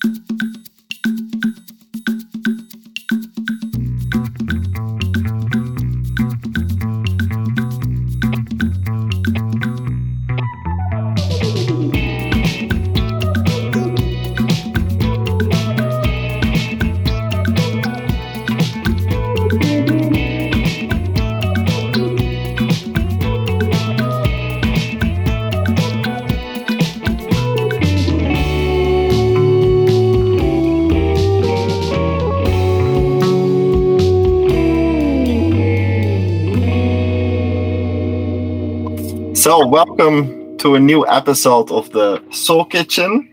So, welcome to a new episode of the Soul Kitchen.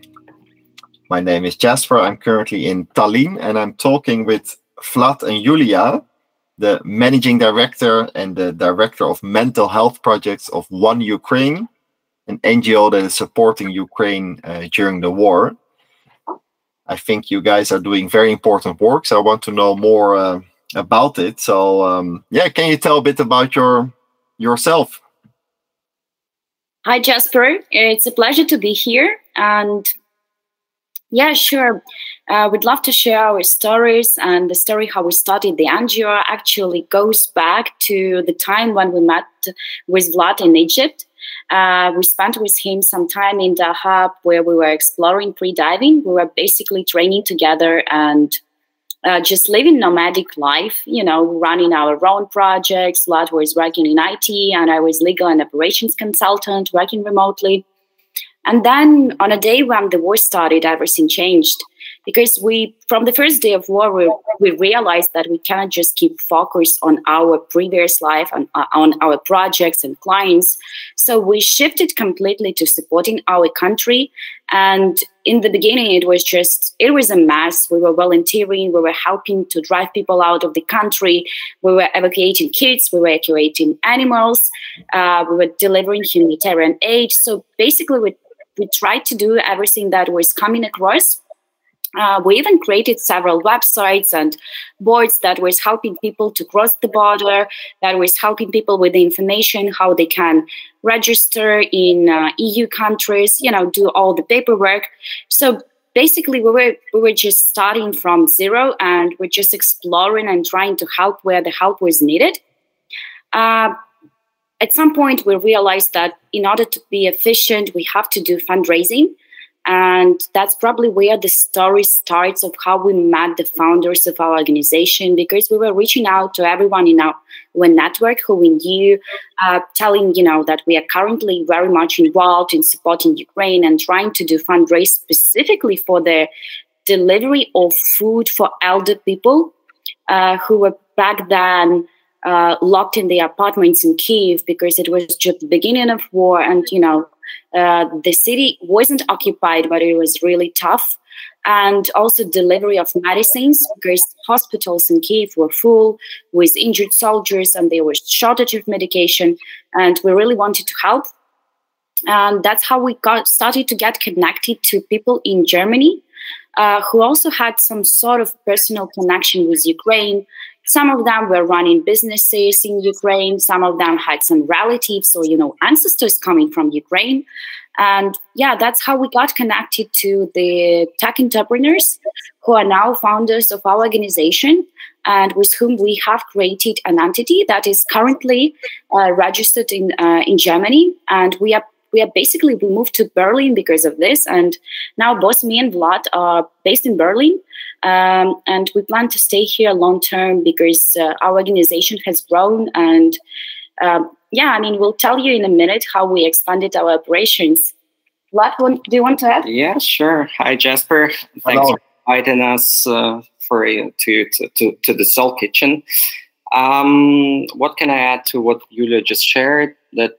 My name is Jasper. I'm currently in Tallinn and I'm talking with Vlad and Julia, the managing director and the director of mental health projects of One Ukraine, an NGO that is supporting Ukraine uh, during the war. I think you guys are doing very important work, so I want to know more uh, about it. So, um, yeah, can you tell a bit about your yourself? Hi, Jasper. It's a pleasure to be here. And yeah, sure. Uh, we'd love to share our stories. And the story how we started the NGO actually goes back to the time when we met with Vlad in Egypt. Uh, we spent with him some time in Dahab where we were exploring free diving. We were basically training together and uh, just living nomadic life, you know, running our own projects. Vlad was working in IT, and I was legal and operations consultant working remotely. And then on a day when the war started, everything changed because we from the first day of war we, we realized that we cannot just keep focused on our previous life and uh, on our projects and clients. So we shifted completely to supporting our country. And in the beginning it was just it was a mess. We were volunteering we were helping to drive people out of the country. We were evacuating kids we were evacuating animals uh, we were delivering humanitarian aid. So basically we, we tried to do everything that was coming across uh, we even created several websites and boards that was helping people to cross the border, that was helping people with the information how they can register in uh, EU countries, you know, do all the paperwork. So basically, we were we were just starting from zero, and we're just exploring and trying to help where the help was needed. Uh, at some point, we realized that in order to be efficient, we have to do fundraising. And that's probably where the story starts of how we met the founders of our organization because we were reaching out to everyone in our, network who we knew, uh, telling, you know, that we are currently very much involved in supporting Ukraine and trying to do fundraise specifically for the delivery of food for elder people uh, who were back then uh, locked in the apartments in Kiev because it was just the beginning of war and, you know, uh, the city wasn't occupied, but it was really tough. And also delivery of medicines because hospitals in Kiev were full with injured soldiers and there was shortage of medication. And we really wanted to help. And that's how we got started to get connected to people in Germany uh, who also had some sort of personal connection with Ukraine some of them were running businesses in Ukraine. Some of them had some relatives or, you know, ancestors coming from Ukraine. And yeah, that's how we got connected to the tech entrepreneurs who are now founders of our organization and with whom we have created an entity that is currently uh, registered in, uh, in Germany. And we are we are basically we moved to Berlin because of this, and now both me and Vlad are based in Berlin, um, and we plan to stay here long term because uh, our organization has grown and. Um, yeah, I mean, we'll tell you in a minute how we expanded our operations. Vlad, do you want to add? Yeah, sure. Hi, Jasper. Thanks Hello. for inviting us uh, for to, to, to, to the Soul Kitchen. Um, what can I add to what Julia just shared? That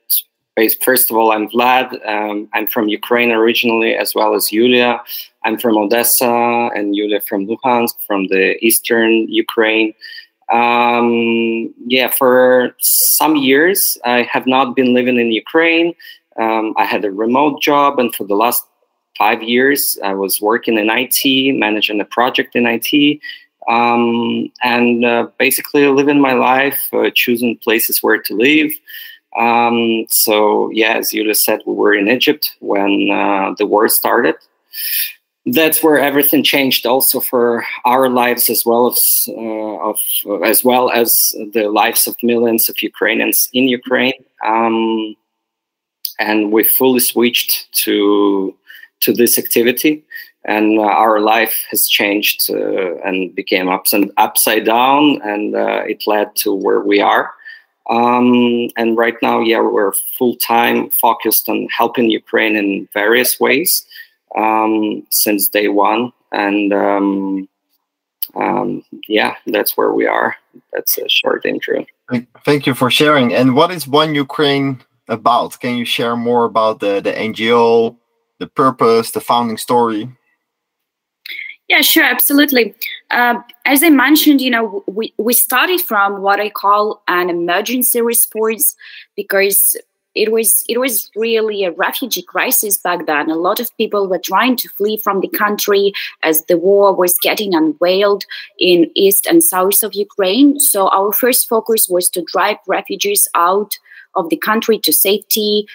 First of all, I'm Vlad. Um, I'm from Ukraine originally, as well as Yulia. I'm from Odessa, and Yulia from Luhansk, from the eastern Ukraine. Um, yeah, for some years, I have not been living in Ukraine. Um, I had a remote job, and for the last five years, I was working in IT, managing a project in IT, um, and uh, basically living my life, uh, choosing places where to live. Um, so yeah, as Yulia said, we were in Egypt when uh, the war started. that's where everything changed also for our lives as well as uh, of as well as the lives of millions of Ukrainians in Ukraine. Um, and we fully switched to to this activity. And uh, our life has changed uh, and became ups and upside down. And uh, it led to where we are um, and right now yeah we're full-time focused on helping ukraine in various ways um, since day one. And um, um yeah that's where we are. That's a short intro. Thank you for sharing. And what is one ukraine about? Can you share more about the, the ngo the purpose the founding story yeah, sure, absolutely. Uh, as I mentioned, you know, we, we started from what I call an emergency response because it was it was really a refugee crisis back then. A lot of people were trying to flee from the country as the war was getting unveiled in east and south of Ukraine. So our first focus was to drive refugees out of the country to safety,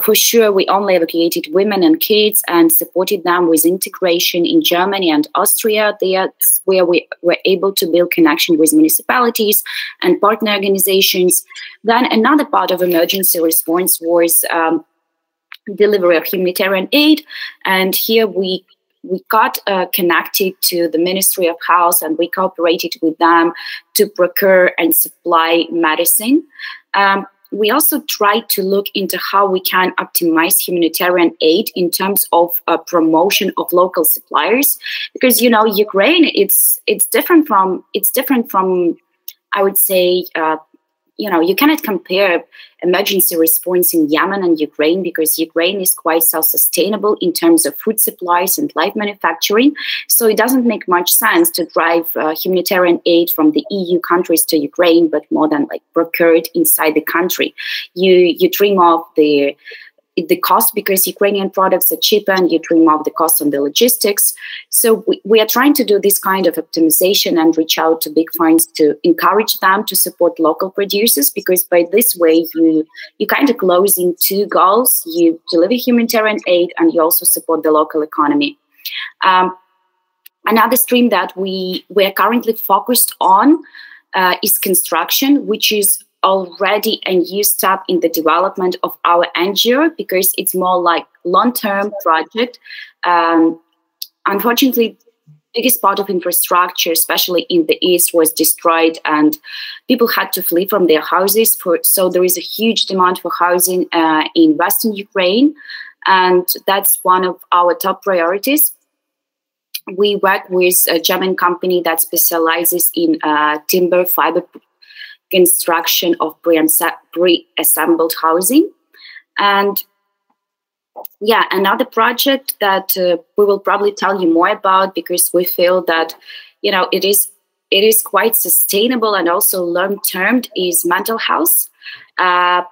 for sure, we only evacuated women and kids and supported them with integration in Germany and Austria. That's where we were able to build connection with municipalities and partner organizations. Then another part of emergency response was um, delivery of humanitarian aid, and here we we got uh, connected to the Ministry of Health and we cooperated with them to procure and supply medicine. Um, we also try to look into how we can optimize humanitarian aid in terms of uh, promotion of local suppliers. Because you know ukraine it's it's different from it's different from i would say uh, you know you cannot compare emergency response in yemen and ukraine because ukraine is quite self-sustainable in terms of food supplies and light manufacturing. So it doesn't make much sense to drive uh, humanitarian aid from the eu countries to ukraine but more than like procured inside the country. You you dream of the the cost because Ukrainian products are cheaper and you of the cost on the logistics. So we, we, are trying to do this kind of optimization and reach out to big funds to encourage them to support local producers because by this way you you kind of closing two goals. You deliver humanitarian aid and you also support the local economy. Um, another stream that we we are currently focused on uh, is construction, which is already a new step in the development of our NGO because it's more like long-term project. Um, unfortunately, biggest part of infrastructure, especially in the east, was destroyed, and people had to flee from their houses. For so there is a huge demand for housing uh, in western Ukraine, and that's one of our top priorities. We work with a German company that specializes in uh, timber fiber construction of pre-assembled housing. And yeah, another project that uh, we will probably tell you more about because we feel that you know it is it is quite sustainable and also long term is mental health. Uh,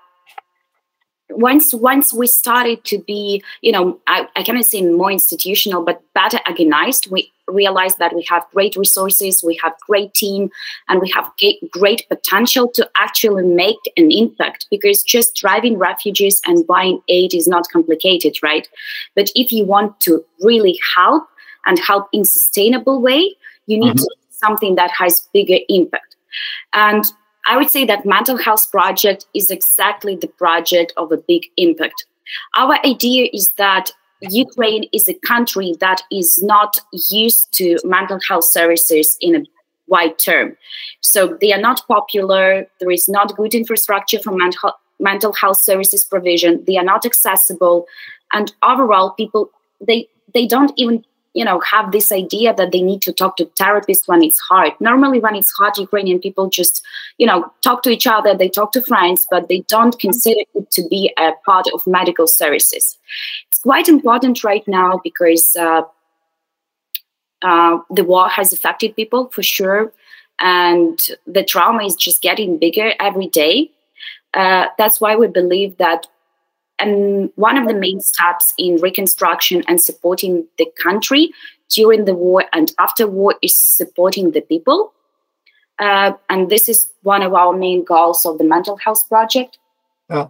once once we started to be you know I, I cannot say more institutional but better organized we realized that we have great resources we have great team and we have great potential to actually make an impact because just driving refugees and buying aid is not complicated right but if you want to really help and help in sustainable way you need mm-hmm. something that has bigger impact and I would say that mental health project is exactly the project of a big impact. Our idea is that Ukraine is a country that is not used to mental health services in a wide term. So they are not popular. There is not good infrastructure for mental mental health services provision. They are not accessible, and overall, people they they don't even you know have this idea that they need to talk to therapists when it's hard. Normally when it's hard ukrainian people just you know talk to each other they talk to friends but they don't consider it to be a part of medical services. It's quite important right now because uh, uh, the war has affected people for sure and the trauma is just getting bigger every day. Uh, that's why we believe that and one of the main steps in reconstruction and supporting the country during the war and after war is supporting the people. Uh, and this is one of our main goals of the mental health project. Yeah.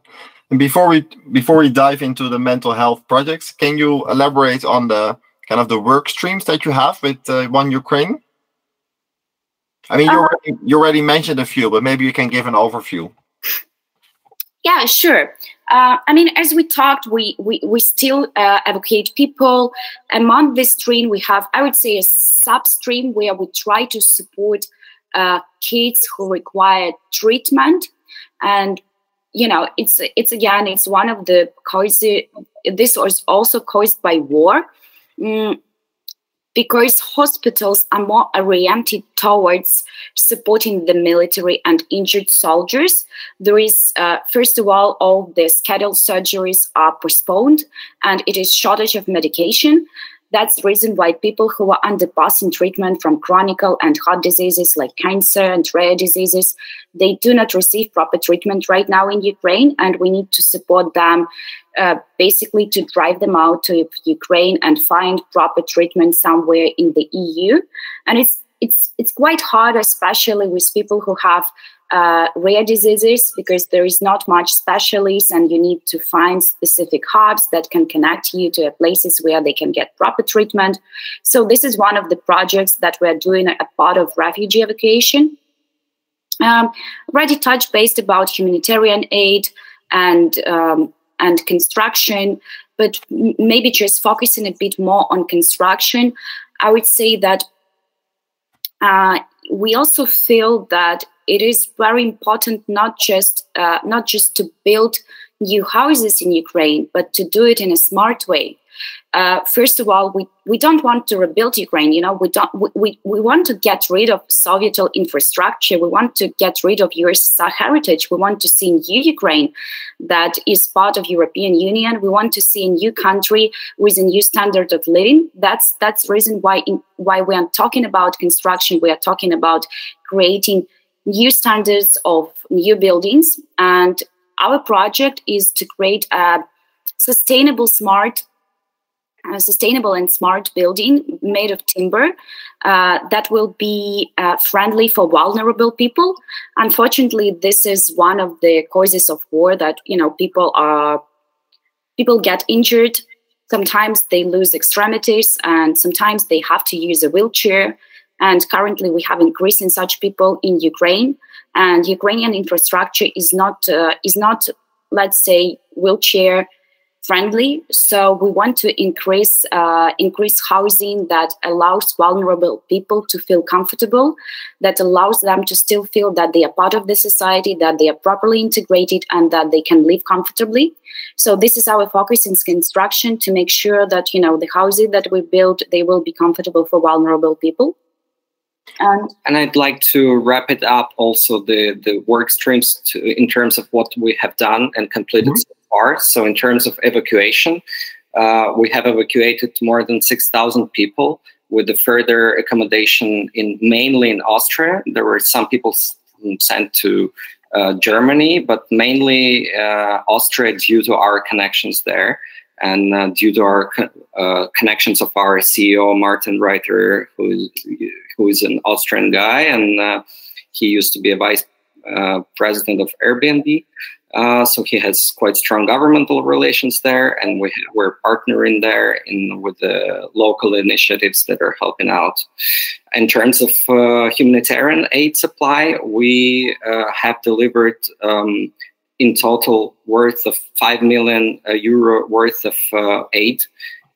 And before we before we dive into the mental health projects, can you elaborate on the kind of the work streams that you have with uh, One Ukraine? I mean, you, uh, already, you already mentioned a few, but maybe you can give an overview. Yeah, sure. Uh, I mean, as we talked, we we, we still uh, advocate people. Among this stream, we have, I would say, a substream where we try to support uh, kids who require treatment, and you know, it's it's again, it's one of the causes. This was also caused by war. Mm, because hospitals are more oriented towards supporting the military and injured soldiers. There is, uh, first of all, all the scheduled surgeries are postponed, and it is shortage of medication. That's the reason why people who are undergoing treatment from chronic and heart diseases like cancer and rare diseases, they do not receive proper treatment right now in Ukraine, and we need to support them uh, basically to drive them out to Ukraine and find proper treatment somewhere in the EU. And it's it's it's quite hard, especially with people who have uh, rare diseases because there is not much specialists and you need to find specific hubs that can connect you to places where they can get proper treatment so this is one of the projects that we're doing a part of refugee evacuation um, already touched based about humanitarian aid and um, and construction but maybe just focusing a bit more on construction i would say that uh, we also feel that it is very important not just uh, not just to build new houses in Ukraine, but to do it in a smart way. Uh, first of all, we, we don't want to rebuild Ukraine. You know, we don't we, we, want to get rid of Soviet infrastructure. We want to get rid of USSR heritage. We want to see a new Ukraine that is part of European Union. We want to see a new country with a new standard of living. That's that's reason why in, why we are talking about construction. We are talking about creating new standards of new buildings. And our project is to create a sustainable, smart, uh, sustainable and smart building made of timber uh, that will be uh, friendly for vulnerable people. Unfortunately, this is one of the causes of war that you know people are people get injured. Sometimes they lose extremities, and sometimes they have to use a wheelchair. And currently, we have increase in such people in Ukraine. And Ukrainian infrastructure is not uh, is not, let's say, wheelchair friendly. So we want to increase uh, increase housing that allows vulnerable people to feel comfortable, that allows them to still feel that they are part of the society, that they are properly integrated, and that they can live comfortably. So this is our focus in construction to make sure that you know the houses that we build they will be comfortable for vulnerable people. And, and I'd like to wrap it up also the, the work streams to, in terms of what we have done and completed mm-hmm. so far. So, in terms of evacuation, uh, we have evacuated more than 6,000 people with the further accommodation in mainly in Austria. There were some people sent to uh, Germany, but mainly uh, Austria due to our connections there and uh, due to our uh, connections of our CEO Martin Reiter, who who is an Austrian guy, and uh, he used to be a vice uh, president of Airbnb. Uh, so he has quite strong governmental relations there, and we, we're partnering there in with the local initiatives that are helping out. In terms of uh, humanitarian aid supply, we have delivered. Um, in total worth of 5 million uh, euro worth of uh, aid.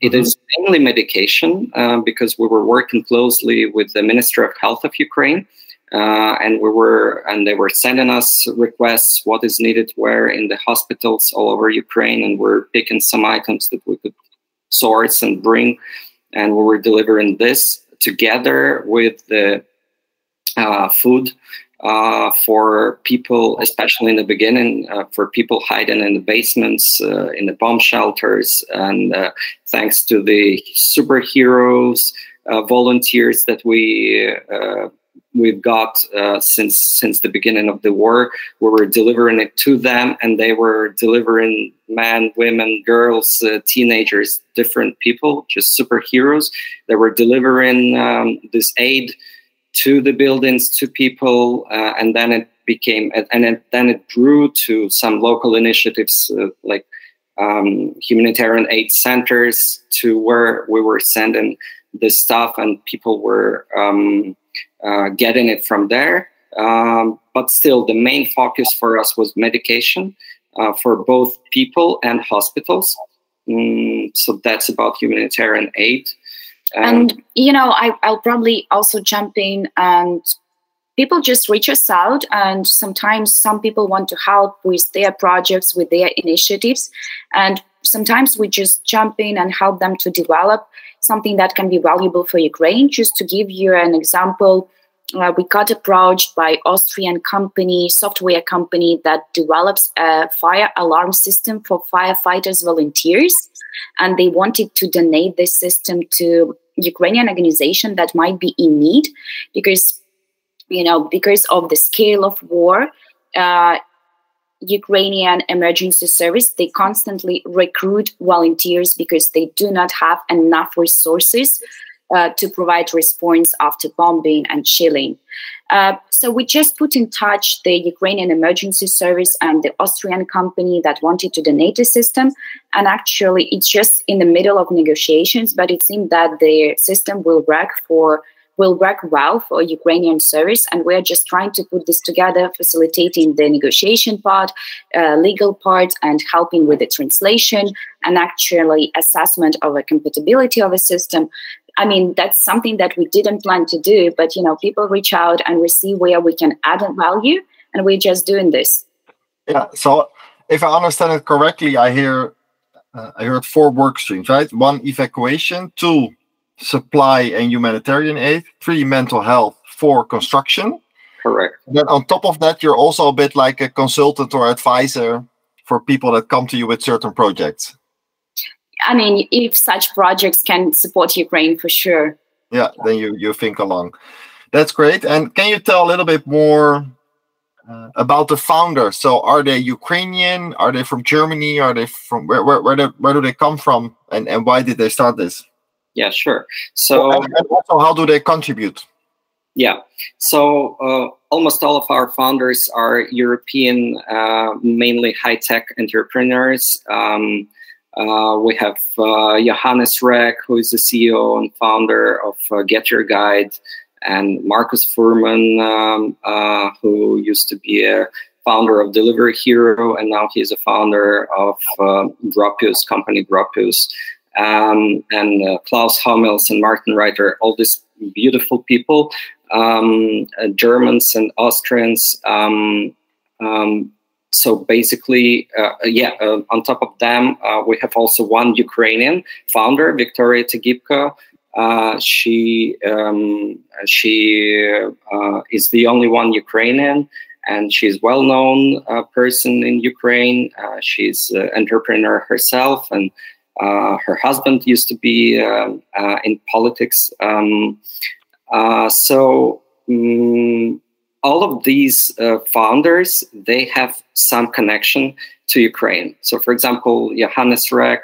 It mm-hmm. is mainly medication uh, because we were working closely with the Minister of Health of Ukraine. Uh, and we were, and they were sending us requests what is needed where in the hospitals all over Ukraine, and we're picking some items that we could source and bring, and we were delivering this together with the uh, food uh, for people, especially in the beginning, uh, for people hiding in the basements, uh, in the bomb shelters. And uh, thanks to the superheroes, volunteers that we we've got since since the beginning of the war, we were delivering it to them, and they were delivering men, women, girls, teenagers, different people, just superheroes. They were delivering um, this aid to the buildings to people uh, and then it became and it, then it grew to some local initiatives uh, like um, humanitarian aid centers to where we were sending the stuff, and people were um, uh, getting it from there. Um, but still, the main focus for us was medication uh, for both people and hospitals. Mm, so that's about humanitarian aid. Um, and you know, I, I'll probably also jump in and people just reach us out and sometimes some people want to help with their projects with their initiatives and sometimes we just jump in and help them to develop something that can be valuable for ukraine. Just to give you an example uh, we got approached by austrian company software company that develops a fire alarm system for firefighters volunteers and they wanted to donate this system to ukrainian organization that might be in need because you know because of the scale of war uh, Ukrainian emergency service, they constantly recruit volunteers because they do not have enough resources uh, to provide response after bombing and shelling. Uh, so we just put in touch the Ukrainian emergency service and the Austrian company that wanted to donate the system. And actually, it's just in the middle of negotiations, but it seemed that the system will work for will work well for Ukrainian service. And we're just trying to put this together, facilitating the negotiation part, uh, legal part, and helping with the translation and actually assessment of a compatibility of a system. I mean, that's something that we didn't plan to do, but you know, people reach out and we see where we can add value, and we're just doing this. Yeah. So, if I understand it correctly, I hear uh, I heard four work streams, right? One evacuation, two supply and humanitarian aid, three mental health, four construction. Correct. then on top of that, you're also a bit like a consultant or advisor for people that come to you with certain projects. I mean, if such projects can support Ukraine for sure. Yeah, then you you think along. That's great. And can you tell a little bit more uh, about the founders? So, are they Ukrainian? Are they from Germany? Are they from where? Where where, they, where do they come from? And and why did they start this? Yeah, sure. So, and also, how do they contribute? Yeah, so uh, almost all of our founders are European, uh, mainly high tech entrepreneurs. Um, uh, we have uh, Johannes Reck, who is the CEO and founder of uh, Get Your Guide, and Markus Fuhrmann, um, uh, who used to be a founder of Delivery Hero, and now he's a founder of uh, Gropyus, company Gropyus um, and uh, Klaus Hommels and Martin Reiter, all these beautiful people, um, uh, Germans and Austrians. Um, um so basically, uh, yeah, uh, on top of them, uh, we have also one Ukrainian founder, Victoria Tigipko. Uh, she um, she is the only one Ukrainian and she's well-known uh, person in Ukraine. Uh, she's an entrepreneur herself, and her husband used to be uh, uh, in politics. Um, so um, all of these founders, they have some connection to Ukraine. So, for example, Johannes Reck,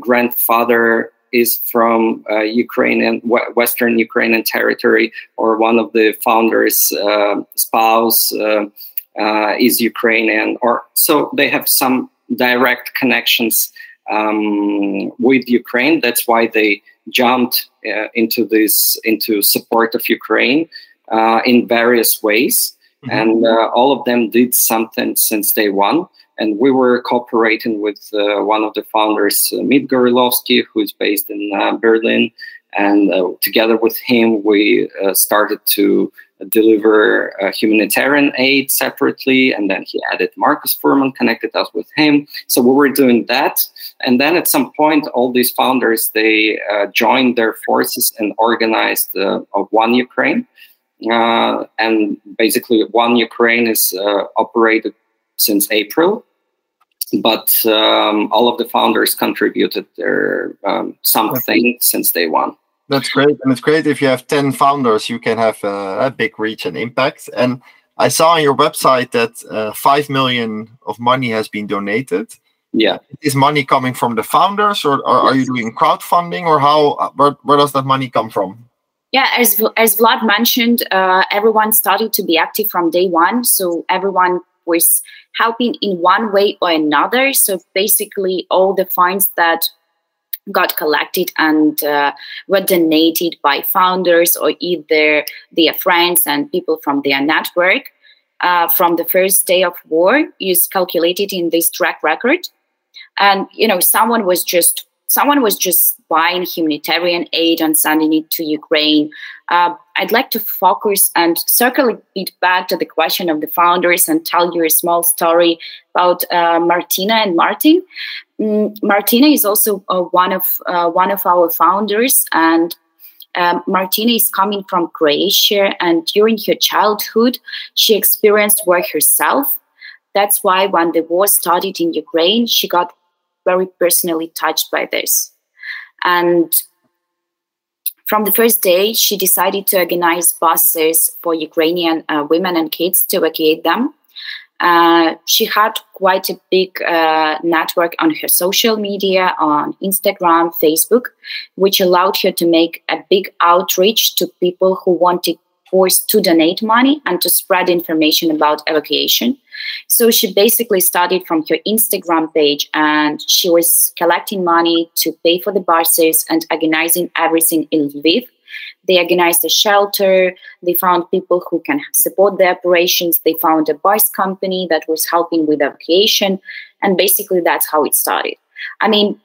grandfather is from uh, Ukrainian Western Ukrainian territory, or one of the founders' uh, spouse uh, is Ukrainian, or so they have some direct connections um, with Ukraine. That's why they jumped uh, into this into support of Ukraine uh, in various ways, mm-hmm. and uh, all of them did something since day one. And we were cooperating with uh, one of the founders, uh, Mit Gorilovsky, who is based in uh, Berlin, and together with him, we started to deliver uh, humanitarian aid separately. And then he added Markus Fuhrmann, connected us with him. So we were doing that. And then at some point, all these founders, they uh, joined their forces and organized uh, One Ukraine. Uh, and basically, One Ukraine is uh, operated since April. But um, all of the founders contributed their um, something since day one. That's great, and it's great if you have ten founders, you can have uh, a big reach and impact. And I saw on your website that uh, five million of money has been donated. Yeah, is money coming from the founders, or, or are you doing crowdfunding, or how? Uh, where, where does that money come from? Yeah, as as Vlad mentioned, uh, everyone started to be active from day one. So everyone was helping in one way or another. So basically, all the funds that got collected and uh, were donated by founders or either their friends and people from their network. Uh, from the first day of war is calculated in this track record. And you know someone was just someone was just buying humanitarian aid and sending it to ukraine. Uh, i'd like to focus and circle it back to the question of the founders and tell you a small story about uh, martina and martin mm, martina is also uh, one of uh, one of our founders and um, Martina is coming from Croatia, and during her childhood, she experienced war herself. That's why when the war started in Ukraine, she got very personally touched by this. And from the first day, she decided to organize buses for Ukrainian uh, women and kids to evacuate them. Uh, she had quite a big uh, network on her social media, on Instagram, Facebook, which allowed her to make a big outreach to people who wanted forced to donate money and to spread information about evacuation. So she basically started from her Instagram page and she was collecting money to pay for the buses and organizing everything in Lviv. They organized a shelter. They found people who can support the operations. They found a bus company that was helping with evacuation. And basically, that's how it started. I mean,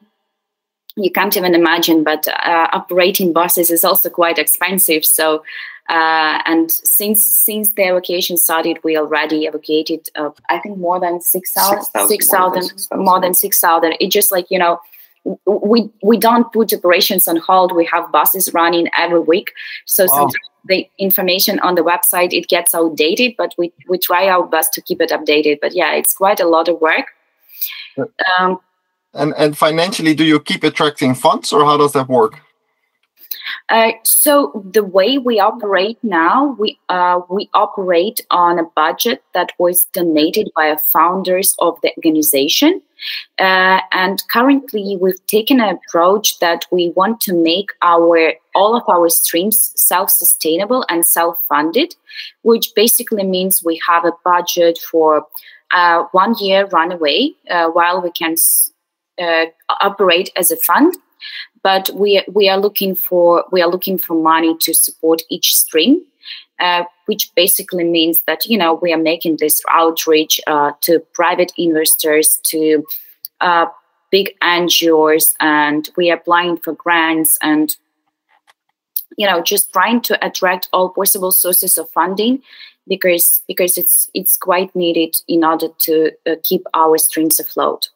you can't even imagine, but uh, operating buses is also quite expensive. So, uh, and since since the evacuation started, we already evacuated, uh, I think, more than six thousand, six thousand, more than six thousand. It just like you know, we we don't put operations on hold. We have buses running every week, so wow. sometimes the information on the website it gets outdated, but we we try our best to keep it updated. But yeah, it's quite a lot of work. Um, and and financially, do you keep attracting funds, or how does that work? Uh, so the way we operate now, we uh, we operate on a budget that was donated by founders of the organization, uh, and currently we've taken an approach that we want to make our all of our streams self-sustainable and self-funded, which basically means we have a budget for uh, one year runaway uh, while we can operate as a fund but we we are looking for we are looking for money to support each stream uh, which basically means that you know we are making this outreach uh, to private investors to uh, big NGOs and we are applying for grants and you know just trying to attract all possible sources of funding because because it's it's quite needed in order to uh, keep our streams afloat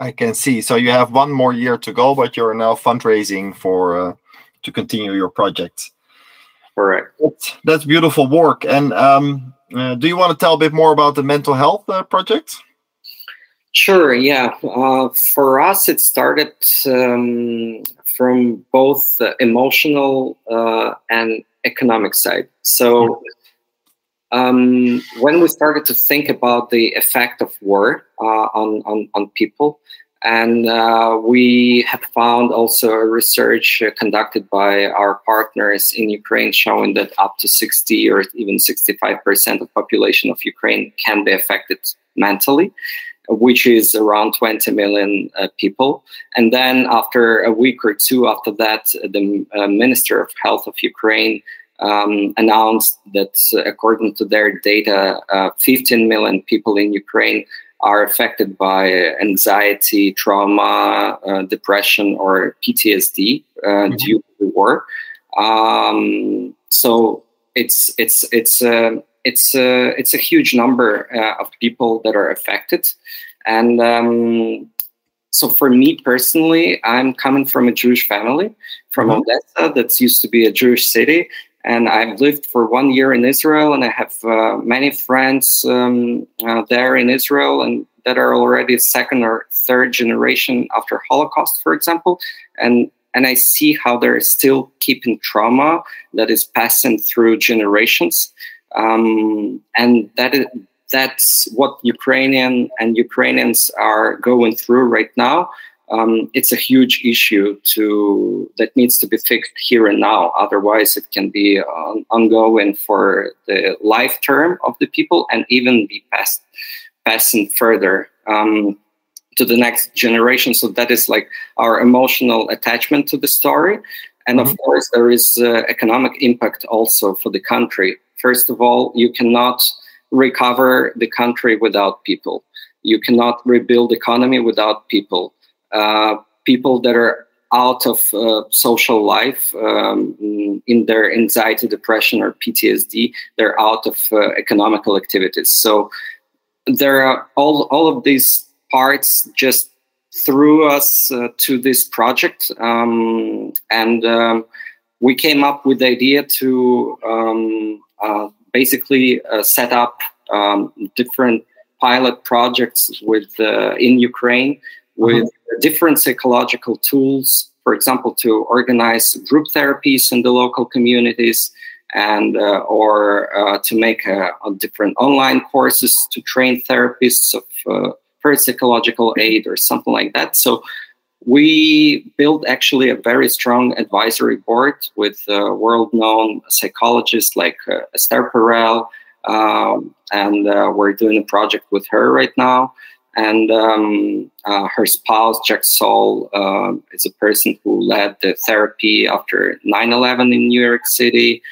I can see. So you have one more year to go, but you're now fundraising for uh, to continue your project. Correct. That's, that's beautiful work. And um, uh, do you want to tell a bit more about the mental health uh, project? Sure. Yeah. Uh, for us, it started um, from both emotional uh, and economic side. So. Um, when we started to think about the effect of war uh, on, on, on people, and uh, we have found also research uh, conducted by our partners in Ukraine showing that up to 60 or even 65% of population of Ukraine can be affected mentally, which is around 20 million uh, people. And then after a week or two after that, the uh, Minister of Health of Ukraine um, announced that, uh, according to their data, uh, 15 million people in Ukraine are affected by anxiety, trauma, uh, depression, or PTSD uh, mm-hmm. due to the war. Um, so it's it's it's a it's a it's a huge number uh, of people that are affected, and um, so for me personally, I'm coming from a Jewish family from mm-hmm. Odessa that's used to be a Jewish city, and I've lived for one year in Israel, and I have uh, many friends um, uh, there in Israel, and that are already second or third generation after Holocaust, for example, and and I see how they're still keeping trauma that is passing through generations, um, and that is, that's what Ukrainian and Ukrainians are going through right now. Um, it's a huge issue to that needs to be fixed here and now. Otherwise, it can be um, ongoing for the life term of the people and even be passed passing further um, to the next generation. So that is like our emotional attachment to the story, and mm-hmm. of course, there is uh, economic impact also for the country. First of all, you cannot recover the country without people. You cannot rebuild economy without people uh, people that are out of uh, social life um, in their anxiety, depression, or PTSD. They're out of uh, economical activities. So there are all all of these parts just threw us uh, to this project, um, and um, we came up with the idea to um, uh, basically uh, set up um, different pilot projects with in Ukraine with. Different psychological tools, for example, to organize group therapies in the local communities and uh, or uh, to make uh, different online courses to train therapists of uh, first psychological aid or something like that. So we built actually a very strong advisory board with uh, world-known psychologists like uh, Esther Perel, um, and we're doing a project with her right now and um, uh, her spouse Jack Saul uh, is a person who led the therapy after 9/11 in New York City.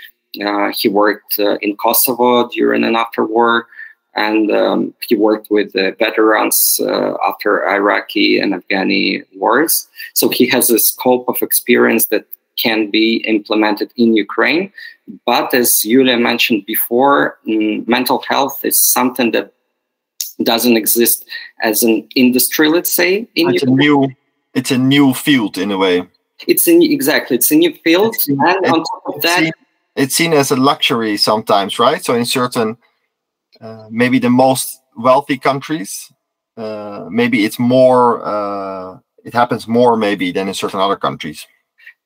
Uh, he worked uh, in Kosovo during and after war, and um, he worked with veterans uh, after Iraqi and Afghani wars. So he has a scope of experience that can be implemented in Ukraine. But as Yulia mentioned before, mm, mental health is something that doesn't exist as an industry, let's say. In it's a new, it's a new field in a way. It's in exactly, it's a new field, it's, and on top of that, seen, it's seen as a luxury sometimes, right? So in certain, uh, maybe the most wealthy countries, uh, maybe it's more, uh, it happens more maybe than in certain other countries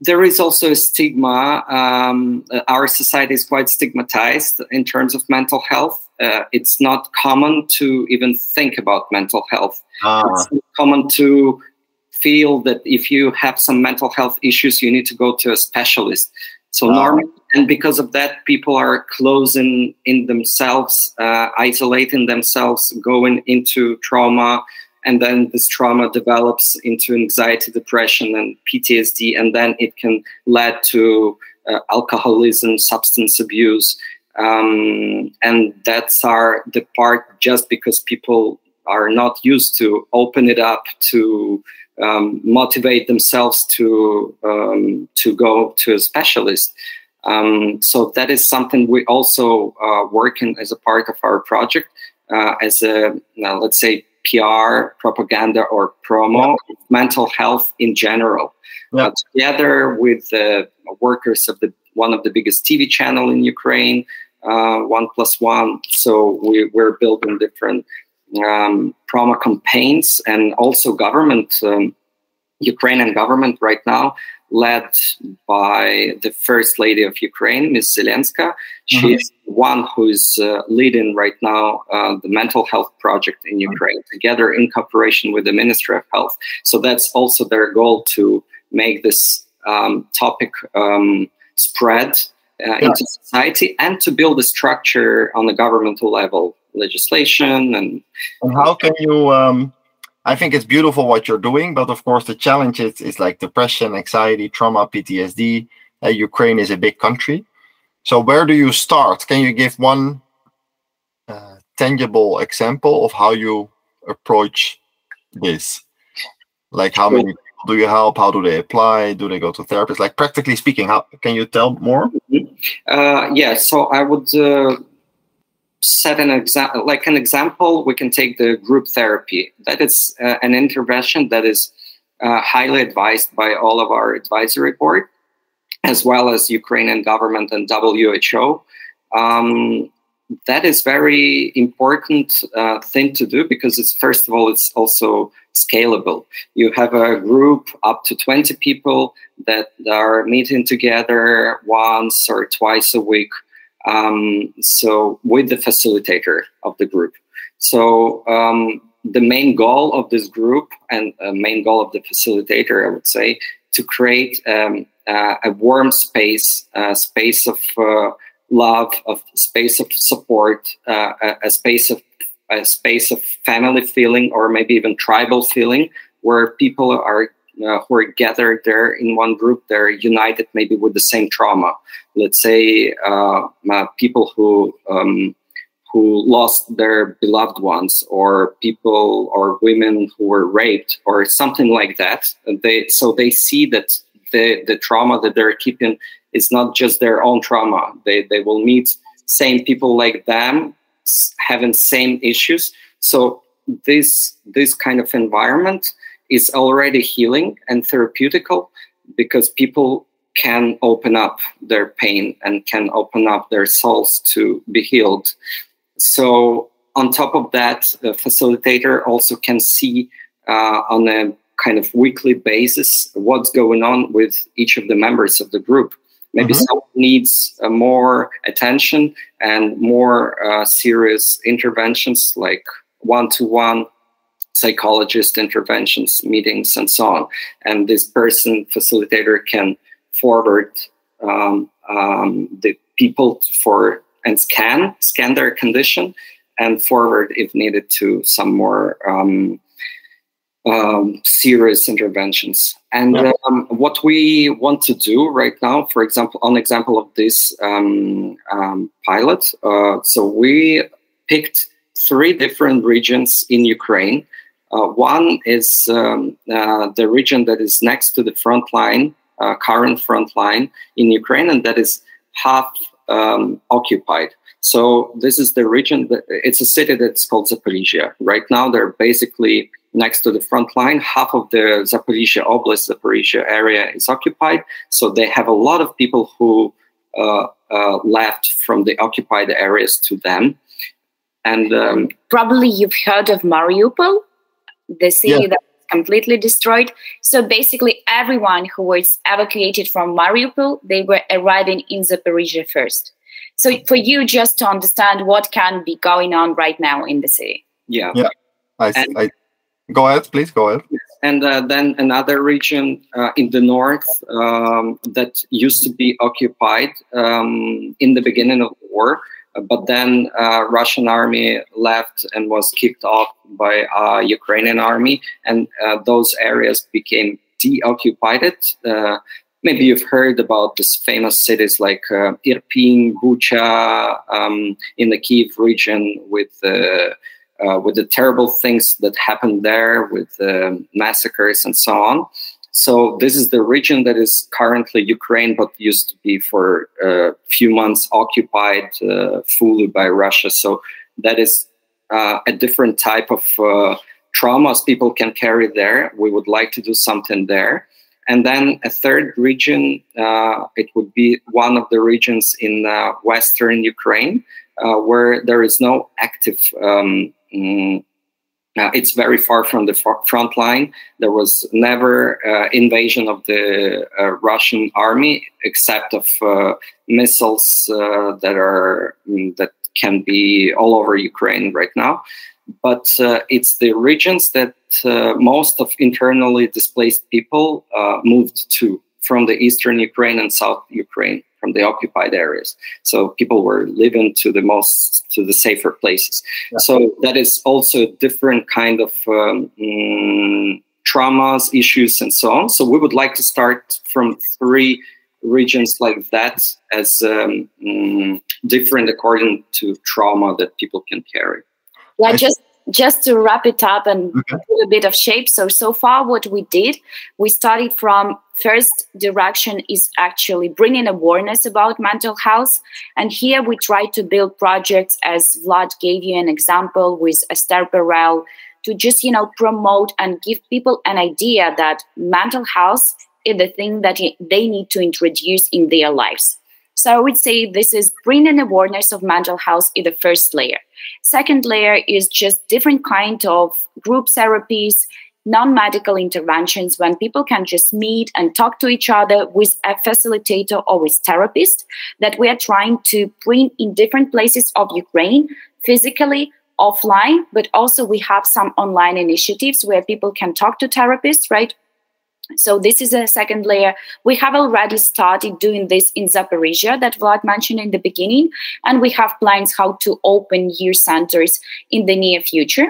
there is also a stigma. Um, our society is quite stigmatized in terms of mental health. Uh, it's not common to even think about mental health. Ah. It's common to feel that if you have some mental health issues, you need to go to a specialist. So ah. normally, and because of that, people are closing in themselves, uh, isolating themselves, going into trauma, and then this trauma develops into anxiety, depression, and PTSD, and then it can lead to uh, alcoholism, substance abuse, um, and that's our the part just because people are not used to open it up to um, motivate themselves to um, to go to a specialist. Um, so that is something we also uh, work in as a part of our project uh, as a now, let's say PR propaganda or promo mental health in general. Yeah. Uh, together with the workers of the one of the biggest TV channel in Ukraine, uh, One Plus One. So we, we're building different um, promo campaigns and also government, um, Ukrainian government right now, led by the First Lady of Ukraine, Ms. Zelenska. She's mm-hmm. one who is uh, leading right now uh, the mental health project in mm-hmm. Ukraine, together in cooperation with the Ministry of Health. So that's also their goal to make this um, topic um, spread uh, yeah. into society and to build a structure on the governmental level, legislation and. And how can you? Um, I think it's beautiful what you're doing, but of course the challenge is, is like depression, anxiety, trauma, PTSD. Uh, Ukraine is a big country, so where do you start? Can you give one uh, tangible example of how you approach this? Like how many do you help? How do they apply? Do they go to therapists? Like practically speaking, how can you tell more? Uh, yeah, so I would uh, set an example. Like an example, we can take the group therapy. That is uh, an intervention that is uh, highly advised by all of our advisory board, as well as Ukrainian government and WHO. Um, that is very important uh, thing to do because it's first of all it's also scalable. You have a group up to 20 people that are meeting together once or twice a week um, so with the facilitator of the group. So um, the main goal of this group and uh, main goal of the facilitator, I would say, to create um, uh, a warm space, a space of uh, love, of space of support, uh, a, a, space of a space of family feeling, or maybe even tribal feeling, where people are uh, who are gathered there in one group. They're united, maybe with the same trauma. Let's say uh, people who um, who lost their beloved ones or people or women who were raped or something like that they so they see that the the trauma that they're keeping is not just their own trauma. They they will meet same people like them having same issues. So this this kind of environment is already healing and therapeutical because people can open up their pain and can open up their souls to be healed. So on top of that, the facilitator also can see uh, on a kind of weekly basis what's going on with each of the members of the group. Maybe mm-hmm. someone needs uh, more attention and more uh, serious interventions like one to one psychologist interventions, meetings, and so on. And this person, facilitator, can forward um, um, the people for and scan scan their condition and forward if needed to some more um, um, serious interventions. And yeah. um, what we want to do right now, for example, on example of this um, um, pilot, uh, so we picked three different regions in Ukraine. Uh, one is um, uh, the region that is next to the front line, uh, current front line in Ukraine, and that is half um, occupied. So this is the region. That, it's a city that's called Zaporizhia. Right now, they're basically next to the front line. Half of the Zaporizhia Oblast, Zaporizhia area is occupied. So they have a lot of people who uh, uh, left from the occupied areas to them. And um, probably you've heard of Mariupol, the city yeah. that completely destroyed. So basically, everyone who was evacuated from Mariupol, they were arriving in Zaporizhia first. So for you, just to understand what can be going on right now in the city. Yeah. Yeah. I, and, I go ahead, please go ahead. And uh, then another region uh, in the north um, that used to be occupied um, in the beginning of the war but then uh, Russian army left and was kicked off by uh, Ukrainian army, and uh, those areas became deoccupied. Uh, maybe you've heard about these famous cities like uh, Irpin, Bucha, um, in the Kiev region with uh, with the terrible things that happened there, with massacres and so on. So this is the region that is currently Ukraine, but used to be for a few months occupied uh, fully by Russia. So that is uh, a different type of uh, traumas people can carry there. We would like to do something there. And then a third region, uh, it would be one of the regions in uh, Western Ukraine uh, where there is no active um, mm, uh, it's very far from the front line. There was never uh, invasion of the uh, Russian army, except of uh, missiles uh, that are um, that can be all over Ukraine right now. But uh, it's the regions that most of internally displaced people moved to from the eastern Ukraine and south Ukraine from the occupied areas. So people were living to the most to the safer places. Yeah. So that is also a different kind of um, mm, traumas, issues, and so on. So we would like to start from three regions like that as um, mm, different according to trauma that people can carry. Yeah, just just to wrap it up and okay. put a bit of shape. So so far what we did we started from first direction is actually bringing awareness about mental health. And here we try to build projects as vlad gave you an example with esther perel to just you know promote and give people an idea that mental health is the thing that they need to introduce in their lives so I would say this is bringing awareness of mental health in the first layer. Second layer is just different kind of group therapies, non-medical interventions when people can just meet and talk to each other with a facilitator or with therapist that we are trying to bring in different places of Ukraine physically offline, but also we have some online initiatives where people can talk to therapists, right? So this is a second layer. We have already started doing this in Zaporizhia that Vlad mentioned in the beginning, and we have plans how to open year centers in the near future.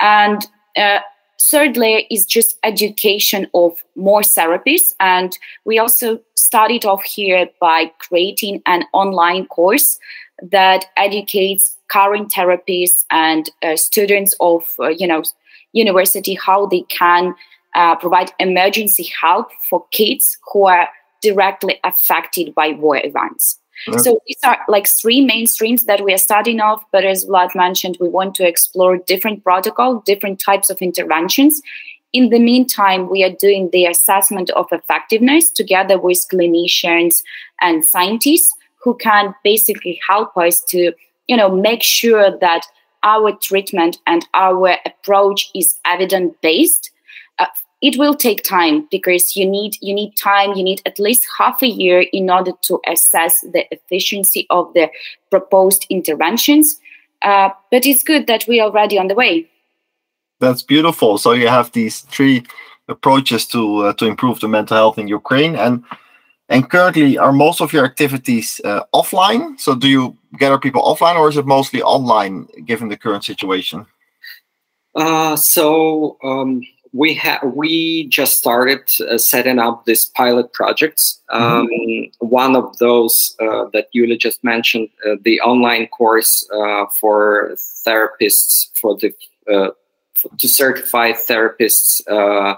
And uh, third layer is just education of more therapists, and we also started off here by creating an online course that educates current therapists and uh, students of uh, you know university how they can uh, provide emergency help for kids who are directly affected by war events. Okay. So these are like three main streams that we are starting off. But as Vlad mentioned, we want to explore different protocol, different types of interventions. In the meantime, we are doing the assessment of effectiveness together with clinicians and scientists who can basically help us to, you know, make sure that our treatment and our approach is evidence based uh, it will take time because you need you need time. You need at least half a year in order to assess the efficiency of the proposed interventions. Uh, but it's good that we're already on the way. That's beautiful. So you have these three approaches to uh, to improve the mental health in ukraine. And and currently are most of your activities uh, offline? So do you gather people offline or is it mostly online given the current situation? Uh, so um, we have we just started uh, setting up these pilot projects. Um, mm-hmm. One of those uh, that Yuliia just mentioned, uh, the online course uh, for therapists for the uh, for, to certify therapists uh,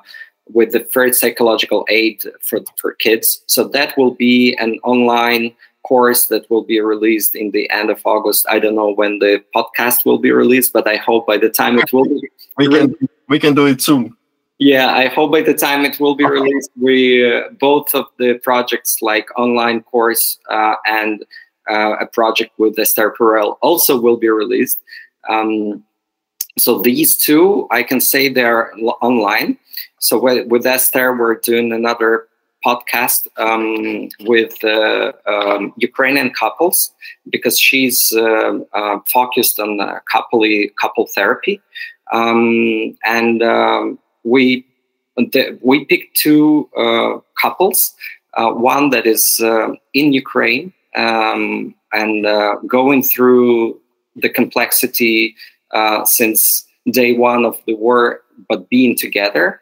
with the first psychological aid for for kids. So that will be an online course that will be released in the end of August. I don't know when the podcast will be released, but I hope by the time it will be. we can we can do it soon. Yeah, I hope by the time it will be released, we uh, both of the projects like online course uh, and uh, a project with Esther Perel also will be released. Um, so these two, I can say they're online. So with, with Esther, we're doing another podcast um, with uh, um, Ukrainian couples because she's uh, uh, focused on couple couple therapy, um, and um, we we picked two uh, couples. Uh, one that is uh, in Ukraine um, and going through the complexity since day one of the war, but being together.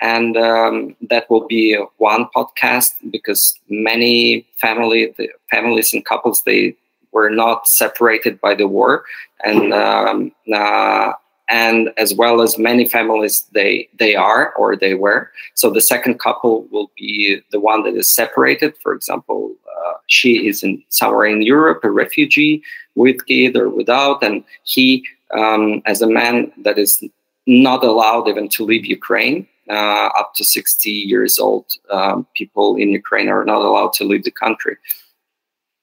And um, that will be one podcast because many family, families and couples, they were not separated by the war, and um, uh, and as well as many families they they are or they were. So the second couple will be the one that is separated. For example uh, she is in somewhere in europe a refugee with kid or without and he um, as a man that is not allowed even to leave ukraine uh, up to 60 years old um, people in ukraine are not allowed to leave the country.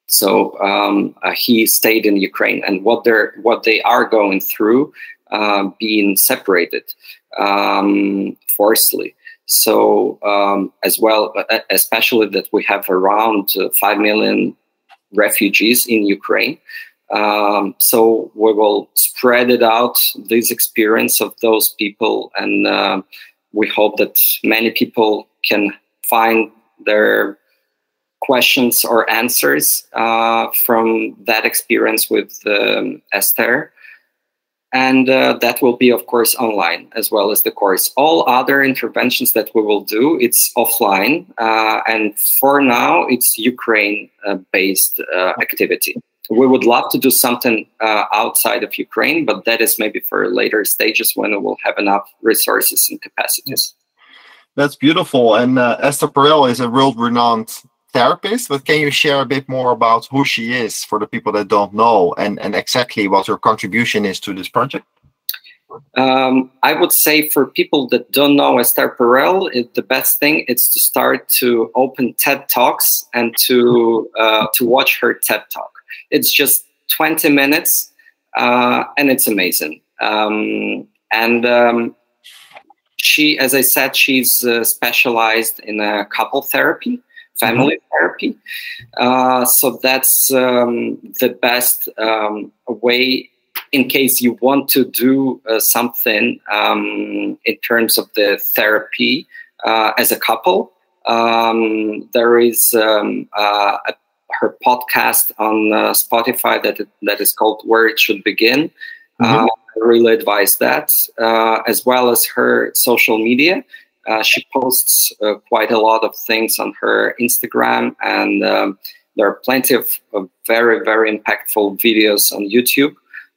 So um, uh, he stayed in Ukraine, and what they're what they are going through uh, being separated um, forcibly. So, um, as well, especially that we have around uh, 5 million refugees in Ukraine. Um, so, we will spread it out, this experience of those people, and uh, we hope that many people can find their questions or answers uh, from that experience with um, Esther and uh, that will be of course online as well as the course. All other interventions that we will do it's offline uh, and for now it's ukraine uh, based uh, activity. We would love to do something uh, outside of ukraine but that is maybe for later stages when we will have enough resources and capacities. That's beautiful. And uh, esther perel is a world-renowned therapist, but can you share a bit more about who she is for the people that don't know and, and exactly what her contribution is to this project? Um, I would say for people that don't know Esther Perel, it, the best thing is to start to open TED Talks and to uh, to watch her TED Talk. It's just 20 minutes uh, and it's amazing. Um, and um, she, as I said, she's uh, specialized in a couple therapy family mm-hmm. therapy. Uh, so that's um, the best um, way in case you want to do uh, something um, in terms of the therapy uh, as a couple, um, there is um, uh, a, her podcast on uh, Spotify that that is called "Where It Should Begin." Mm-hmm. I really advise that, as well as her social media. Uh, she posts uh, quite a lot of things on her Instagram, and um, there are plenty of, of, very, very impactful videos on YouTube.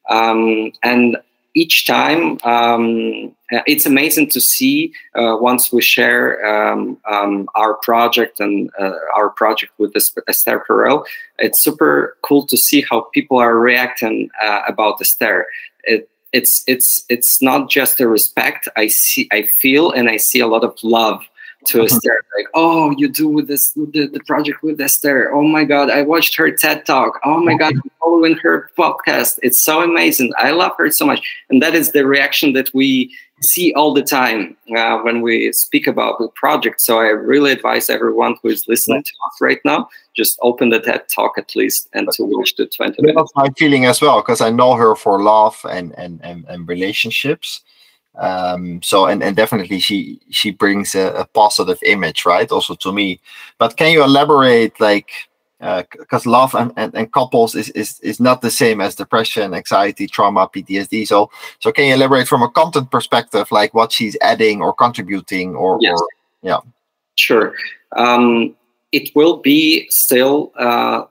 Um, and each time, um, it's amazing to see uh, once we share um, um, our project and uh, our project with Esther Perel. It's super cool to see how people are reacting uh, about Esther. It, it's it's it's not just a respect. I see, I feel, and I see a lot of love to mm-hmm. Esther. Like, oh, you do with this the, the project with Esther. Oh my God, I watched her TED talk. Oh my God, I'm following her podcast. It's so amazing. I love her so much, and that is the reaction that we see all the time uh, when we speak about the project. So I really advise everyone who is listening to us right now, just open the TED Talk at least and to watch the 20 minutes. That's my feeling as well, because I know her for love and, and, and, and relationships. Um, so and, and definitely she she brings a, a positive image, right? Also to me. But can you elaborate like uh because uh, love and, and, and, couples is, is is not the same as depression, anxiety, trauma, PTSD. So so can you elaborate from a content perspective, like what she's adding or contributing, or, yes. or yeah, sure. Um, it will be still uh,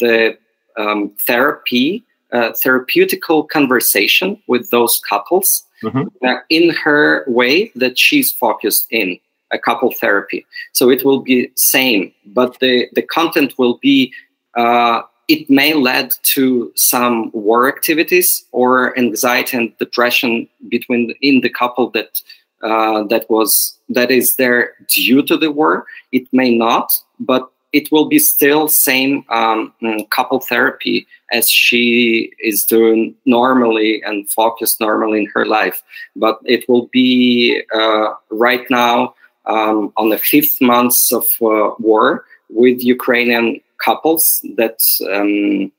the um, therapy, uh, therapeutical conversation with those couples mm-hmm. in her way that she's focused in a couple therapy. So it will be same, but the, the content will be uh, it may lead to some war activities or anxiety and depression between in the couple that uh, that was that is there due to the war. It may not, but it will be still same um, mm, couple therapy as she is doing normally and focused normally in her life. But it will be uh, right now um, on the fifth months of uh, war with Ukrainian couples that um,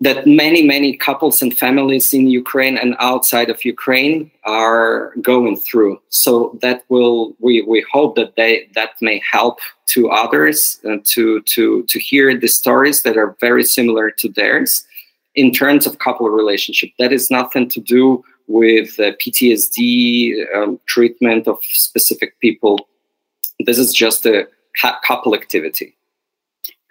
that many many couples and families in Ukraine and outside of Ukraine are going through. So that will we we hope that they that may help to others uh, to to to hear the stories that are very similar to theirs in terms of couple relationship. That is nothing to do with uh, PTSD um, treatment of specific people. This is just a couple activity.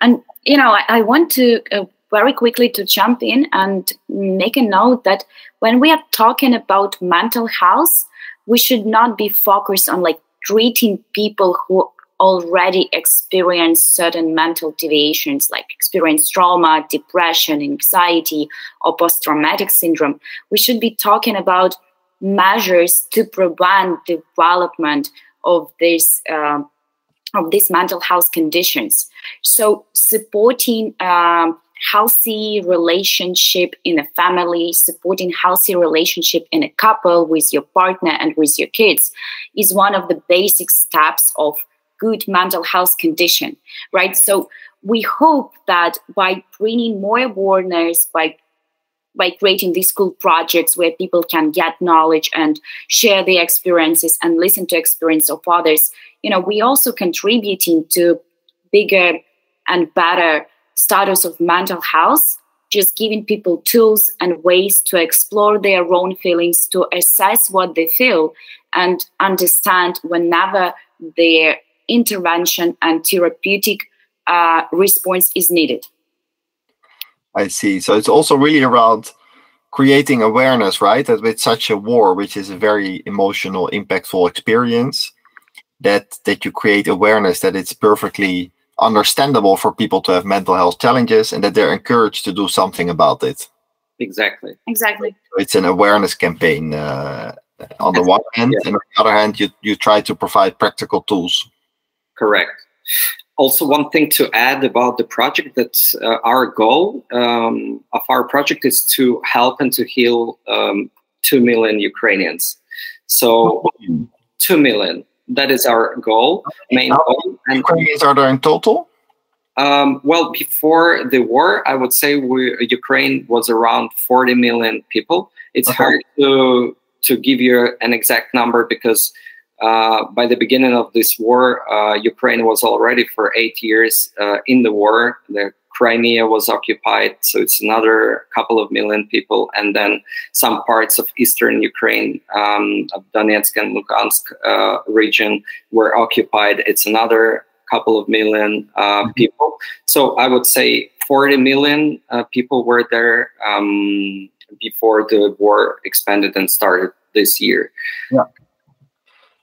And you know, I, I want to uh, very quickly to jump in and make a note that when we are talking about mental health, we should not be focused on like treating people who already experience certain mental deviations like experience trauma, depression, anxiety, or post traumatic syndrome. We should be talking about measures to prevent development of this. Uh, of these mental health conditions. So, supporting um, healthy relationship in a family, supporting healthy relationship in a couple with your partner and with your kids is one of the basic steps of good mental health condition, right? So we hope that by bringing more awareness, by by creating these cool projects where people can get knowledge and share their experiences and listen to experience of others, you know, we also contributing to bigger and better status of mental health just giving people tools and ways to explore their own feelings, to assess what they feel, and understand whenever their intervention and therapeutic uh, response is needed. I see. So it's also really around creating awareness, right? That with such a war, which is a very emotional, impactful experience, that that you create awareness that it's perfectly understandable for people to have mental health challenges and that they're encouraged to do something about it. Exactly. Exactly. it's an awareness campaign uh, on the one hand, yeah. and on the other hand, you you try to provide practical tools. Correct. Also, one thing to add about the project that uh, our goal um, of our project is to help and to heal um, 2 million Ukrainians. So, 2 million, that is our goal, main goal. And Ukrainians are there in total? Um, well, before the war, I would say we, Ukraine was around 40 million people. It's okay. hard to to give you an exact number because uh, by the beginning of this war, uh, Ukraine was already for eight years uh, in the war. The Crimea was occupied, so it's another couple of million people, and then some parts of eastern Ukraine, um, of Donetsk and Lugansk uh, region, were occupied. It's another couple of million uh, mm-hmm. people. So I would say 40 million uh, people were there um, before the war expanded and started this year. Yeah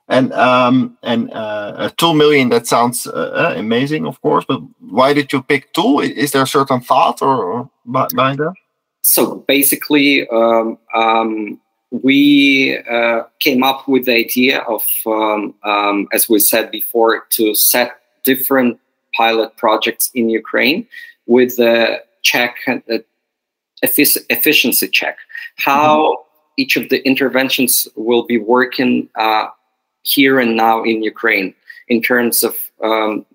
and um, and uh, two million that sounds uh, uh, amazing of course but why did you pick two is there a certain thought or, or behind that? So basically um, um, we uh, came up with the idea of um, um, as we said before to set different pilot projects in ukraine with the check uh, efficiency check. How mm-hmm. each of the interventions will be working uh, here and now in Ukraine in terms of um,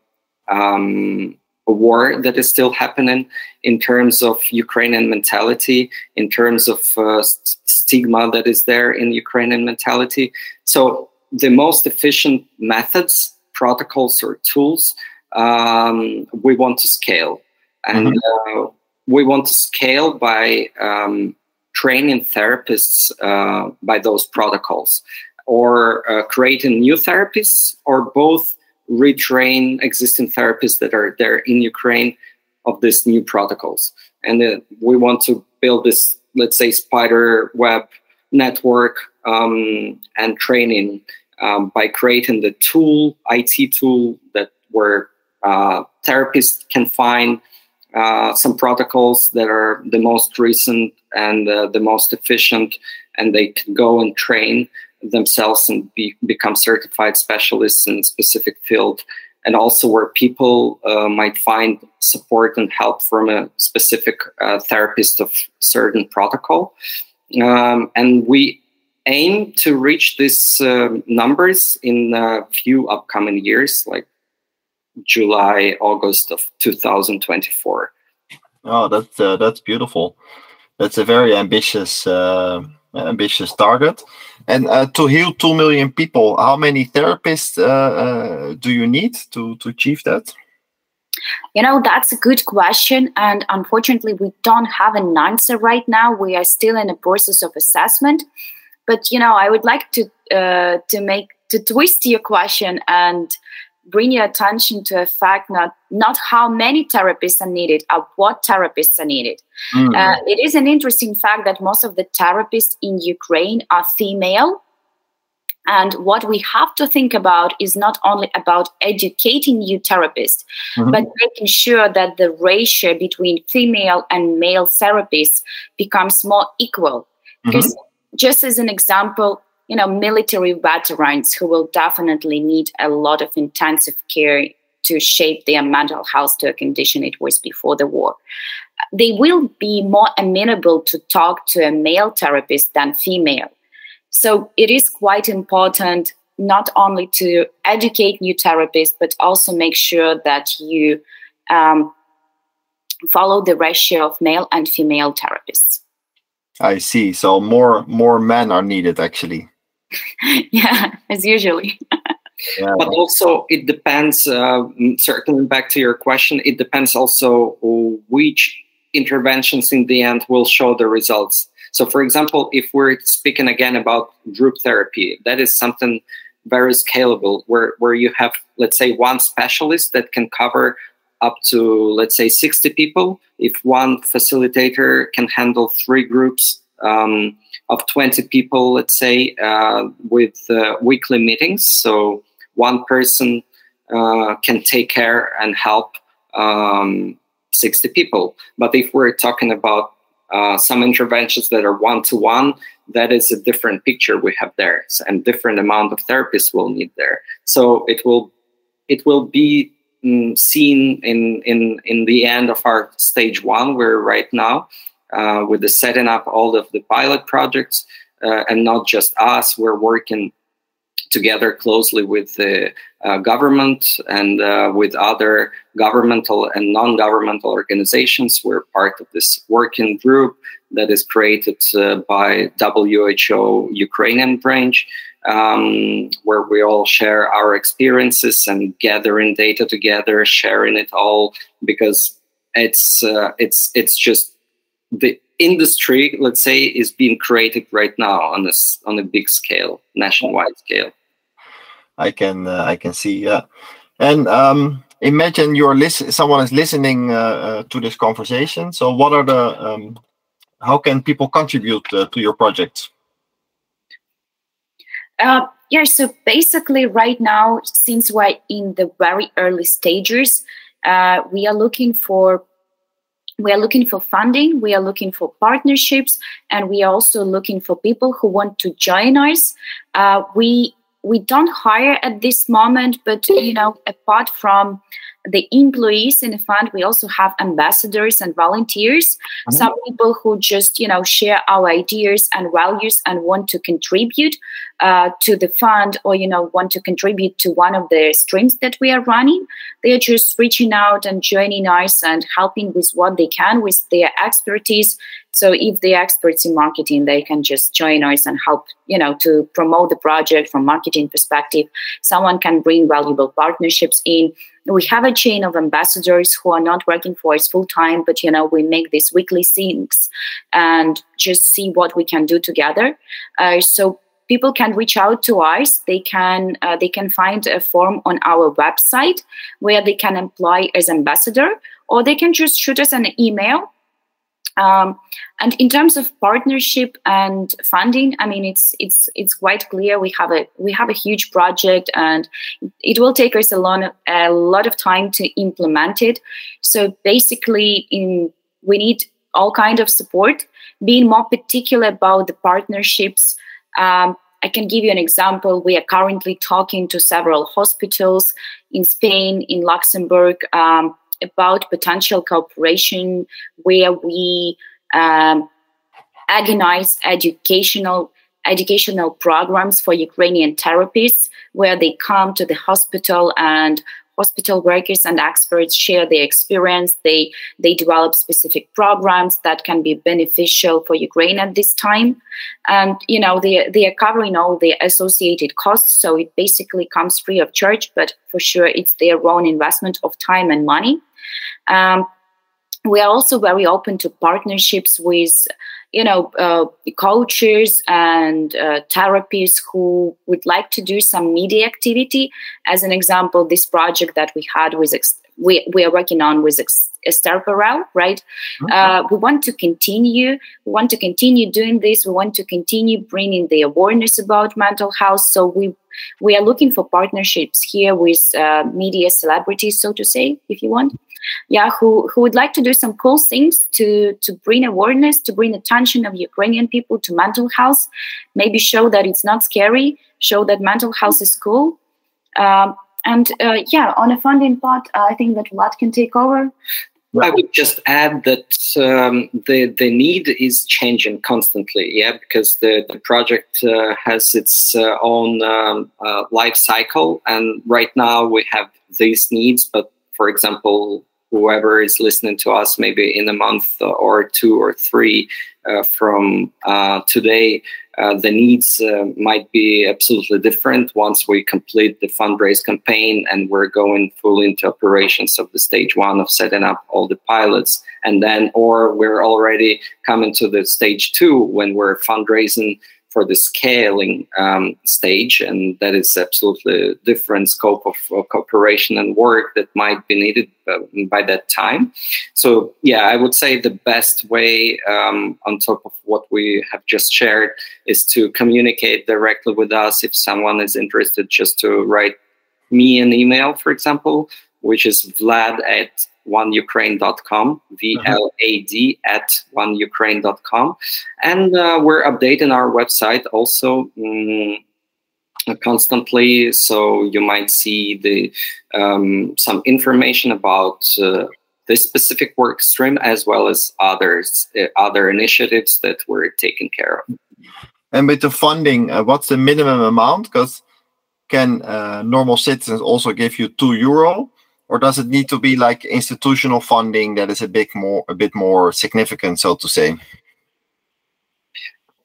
um, a war that is still happening, in terms of Ukrainian mentality, in terms of uh, st- stigma that is there in Ukrainian mentality. So the most efficient methods, protocols, or tools um, we want to scale, and mm-hmm. uh, we want to scale by um, training therapists uh, by those protocols or uh, creating new therapists or both retrain existing therapists that are there in Ukraine of these new protocols. And uh, we want to build this, let's say, spider web network um, and training um, by creating the tool, IT tool that where uh, therapists can find uh, some protocols that are the most recent and uh, the most efficient, and they can go and train themselves and be, become certified specialists in a specific field and also where people uh, might find support and help from a specific uh, therapist of certain protocol. Um, and we aim to reach these uh, numbers in a few upcoming years like july august of 2024 oh that's uh, that's beautiful. That's a very ambitious uh, ambitious target. And uh, to heal 2 million people, how many therapists uh, uh, do you need to, to achieve that? You know, that's a good question. And unfortunately, we don't have an answer right now. We are still in a process of assessment. But, you know, I would like to, to make, to twist your question and bring your attention to a fact not not how many therapists are needed or what therapists are needed mm. uh, it is an interesting fact that most of the therapists in ukraine are female and what we have to think about is not only about educating new therapists mm-hmm. but making sure that the ratio between female and male therapists becomes more equal because mm-hmm. just as an example you know, military veterans who will definitely need a lot of intensive care to shape their mental health to a condition it was before the war. They will be more amenable to talk to a male therapist than female. So it is quite important not only to educate new therapists, but also make sure that you um, follow the ratio of male and female therapists. I see. So more more men are needed actually. yeah, as usually. yeah. But also, it depends. Uh, circling back to your question, it depends also which interventions in the end will show the results. So, for example, if we're speaking again about group therapy, that is something very scalable, where where you have, let's say, one specialist that can cover up to let's say 60 people if one facilitator can handle three groups um, of 20 people, let's say, uh, with uh, weekly meetings. So one person uh, can take care and help um, 60 people. But if we're talking about uh, some interventions that are one to one, that is a different picture we have there, and different amount of therapists will need there. So it will it will be mm, seen in in in the end of our stage one. We're right now, uh, with the setting up all of the pilot projects uh, and not just us we're working together closely with the uh, government and uh, with other governmental and non-governmental organizations. We're part of this working group that is created uh, by WHO Ukrainian branch, um, where we all share our experiences and gathering data together, sharing it all because it's uh, it's it's just the industry, let's say, is being created right now on this on a big scale, nationwide scale. I can uh, I can see yeah, and um, imagine you're listen someone is listening uh, uh, to this conversation. So what are the um, how can people contribute uh, to your project? Uh, yeah, so basically, right now, since we're in the very early stages, uh, we are looking for we are looking for funding we are looking for partnerships and we are also looking for people who want to join us. Uh, we we don't hire at this moment but you know apart from the employees in the fund we also have ambassadors and volunteers. Mm-hmm. some people who just you know share our ideas and values and want to contribute uh, to the fund or you know want to contribute to one of the streams that we are running. They're just reaching out and joining us and helping with what they can with their expertise. So if they're experts in marketing they can just join us and help you know to promote the project from marketing perspective. Someone can bring valuable partnerships in we have a chain of ambassadors who are not working for us full time but you know we make these weekly syncs and just see what we can do together. Uh, so people can reach out to us. They can uh, they can find a form on our website where they can apply as ambassador or they can just shoot us an email um, and in terms of partnership and funding, I mean, it's it's it's quite clear we have a we have a huge project, and it will take us a lot a lot of time to implement it. So basically, in we need all kind of support. Being more particular about the partnerships. Um, I can give you an example. We are currently talking to several hospitals in Spain, in Luxembourg, um, about potential cooperation where we um, organize educational educational programs for Ukrainian therapists where they come to the hospital and hospital workers and experts share their experience. They they develop specific programs that can be beneficial for ukraine at this time. And you know they, they are covering all the associated costs so it basically comes free of charge but for sure it's their own investment of time and money um, we are also very open to partnerships with you know uh, coaches and uh, therapists who would like to do some media activity. As an example this project that we had with ex- we, we are working on with ex- esther perel right? Okay. uh, we want to continue we want to continue doing this. We want to continue bringing the awareness about mental health. So we we are looking for partnerships here with uh, media celebrities so to say if you want yeah, who, who would like to do some cool things to, to bring awareness, to bring attention of Ukrainian people to mental health, maybe show that it's not scary, show that mental health is cool. Um, and uh, yeah, on a funding part, I think that Vlad can take over. I would just add that um, the the need is changing constantly, yeah, because the the project uh, has its uh, own um, uh, life cycle, and right now we have these needs. But for example, whoever is listening to us maybe in a month or two or three uh, from uh, today, uh, the needs uh, might be absolutely different once we complete the fundraise campaign and we're going full into operations of the stage one of setting up all the pilots. And then, or we're already coming to the stage two when we're fundraising for the scaling um, stage, and that is absolutely different scope of, of, cooperation and work that might be needed uh, by that time. So, yeah, I would say the best way, um, on top of what we have just shared, is to communicate directly with us. If someone is interested, just to write me an email, for example, which is vlad at oneukraine.com, V L A D at oneukraine.com. And uh, we're updating our website also um, constantly. So you might see the um, some information about uh, this specific work stream as well as others, uh, other initiatives that we're taking care of. And with the funding, uh, what's the minimum amount? Because can uh, normal citizens also give you two euro, or does it need to be like institutional funding that is a bit more a bit more significant, so to say?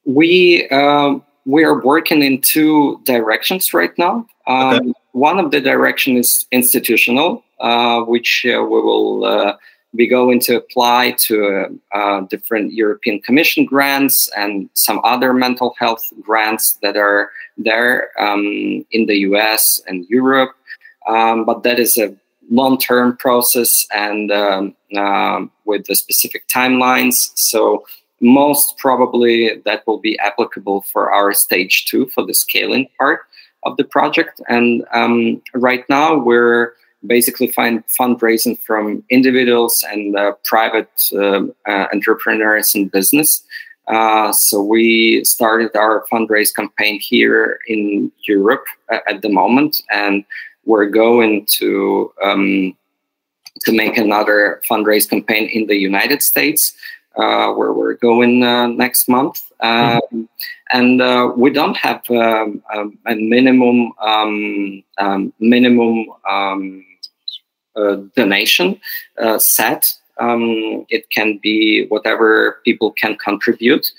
We um, we are working in two directions right now. Um, okay. One of the direction is institutional, uh, which uh, we will uh, be going to apply to uh, different European Commission grants and some other mental health grants that are there um, in the US and Europe. Um, but that is a long term process and um, uh, with the specific timelines. So, most probably that will be applicable for our stage two for the scaling part of the project. And um, right now, we're basically find fundraising from individuals and uh, private uh, uh, entrepreneurs and business. Uh, so we started our fundraise campaign here in Europe at the moment, and we're going to um, to make another fundraise campaign in the United States, uh, where we're going uh, next month. Mm-hmm. Um, and uh, we don't have um, um a minimum um, um minimum um, uh, donation uh, set. Um, it can be whatever people can contribute.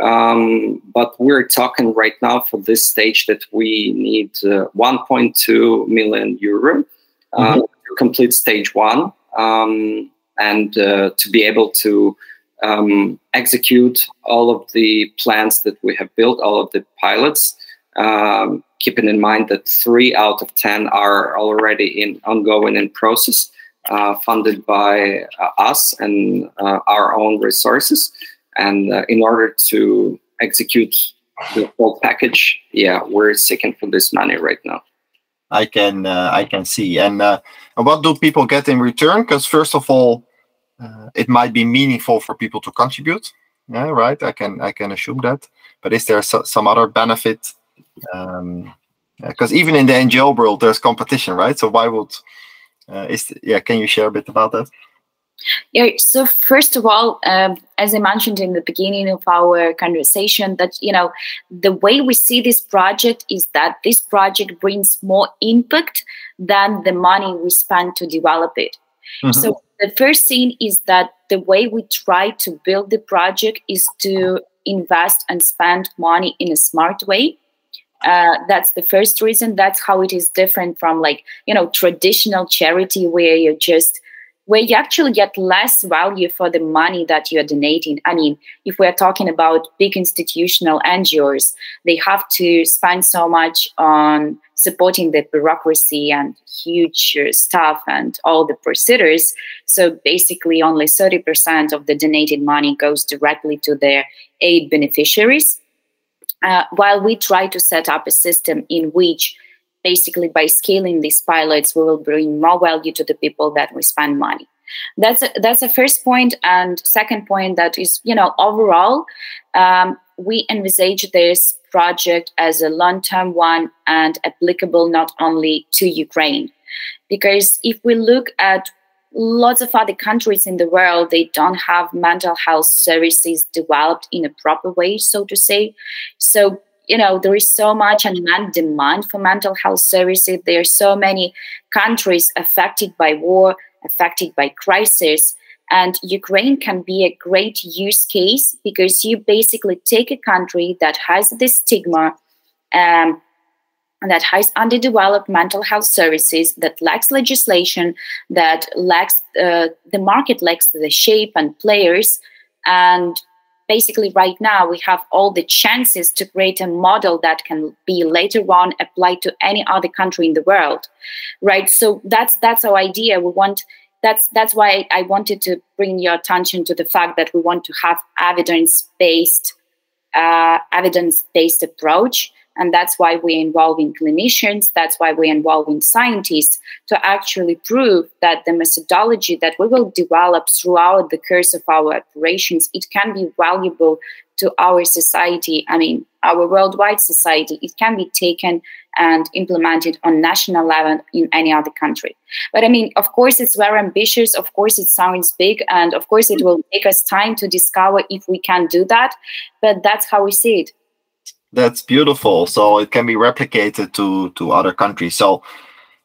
Um, but we're talking right now for this stage that we need uh, 1.2 million euro uh, mm-hmm. to complete stage one um, and uh, to be able to um, execute all of the plans that we have built, all of the pilots. Um, keeping in mind that three out of 10 are already in ongoing in process, uh, funded by uh, us and uh, our own resources. And uh, in order to execute the whole package, yeah, we're seeking for this money right now. I can I can see. And, and what do people get in return? Because first of all, it might be meaningful for people to contribute. Yeah, right. I can I can assume that. But is there so, some other benefit um, because even in the NGO world, there's competition, right? So why would uh, is yeah? Can you share a bit about that? Yeah. So first of all, um, as I mentioned in the beginning of our conversation, that you know the way we see this project is that this project brings more impact than the money we spend to develop it. Mm-hmm. So the first thing is that the way we try to build the project is to invest and spend money in a smart way uh, that's the first reason that's how it is different from like you know traditional charity where you just where you actually get less value for the money that you're donating. I mean, if we're talking about big institutional NGOs, they have to spend so much on supporting the bureaucracy and huge staff and all the procedures. So basically, only 30% of the donated money goes directly to their aid beneficiaries. Uh, while we try to set up a system in which basically by scaling these pilots we will bring more value to the people that we spend money. That's a, that's the first point. And second point that is you know overall um, we envisage this project as a long-term one and applicable not only to ukraine. Because if we look at lots of other countries in the world they don't have mental health services developed in a proper way so to say. So you know there is so much unmet demand for mental health services. There are so many countries affected by war affected by crisis and ukraine can be a great use case because you basically take a country that has this stigma um, that has underdeveloped mental health services, that lacks legislation, that lacks uh, the market lacks the shape and players. And basically, right now, we have all the chances to create a model that can be later on applied to any other country in the world, right? So that's that's our idea. We want that's that's why I wanted to bring your attention to the fact that we want to have evidence based uh, evidence based approach and that's why we're involving clinicians, that's why we're involving scientists to actually prove that the methodology that we will develop throughout the course of our operations, it can be valuable to our society, I mean, our worldwide society. It can be taken and implemented on national level in any other country. But I mean, of course, it's very ambitious. Of course, it sounds big. And of course, it will take us time to discover if we can do that. But that's how we see it. That's beautiful. So it can be replicated to to other countries. So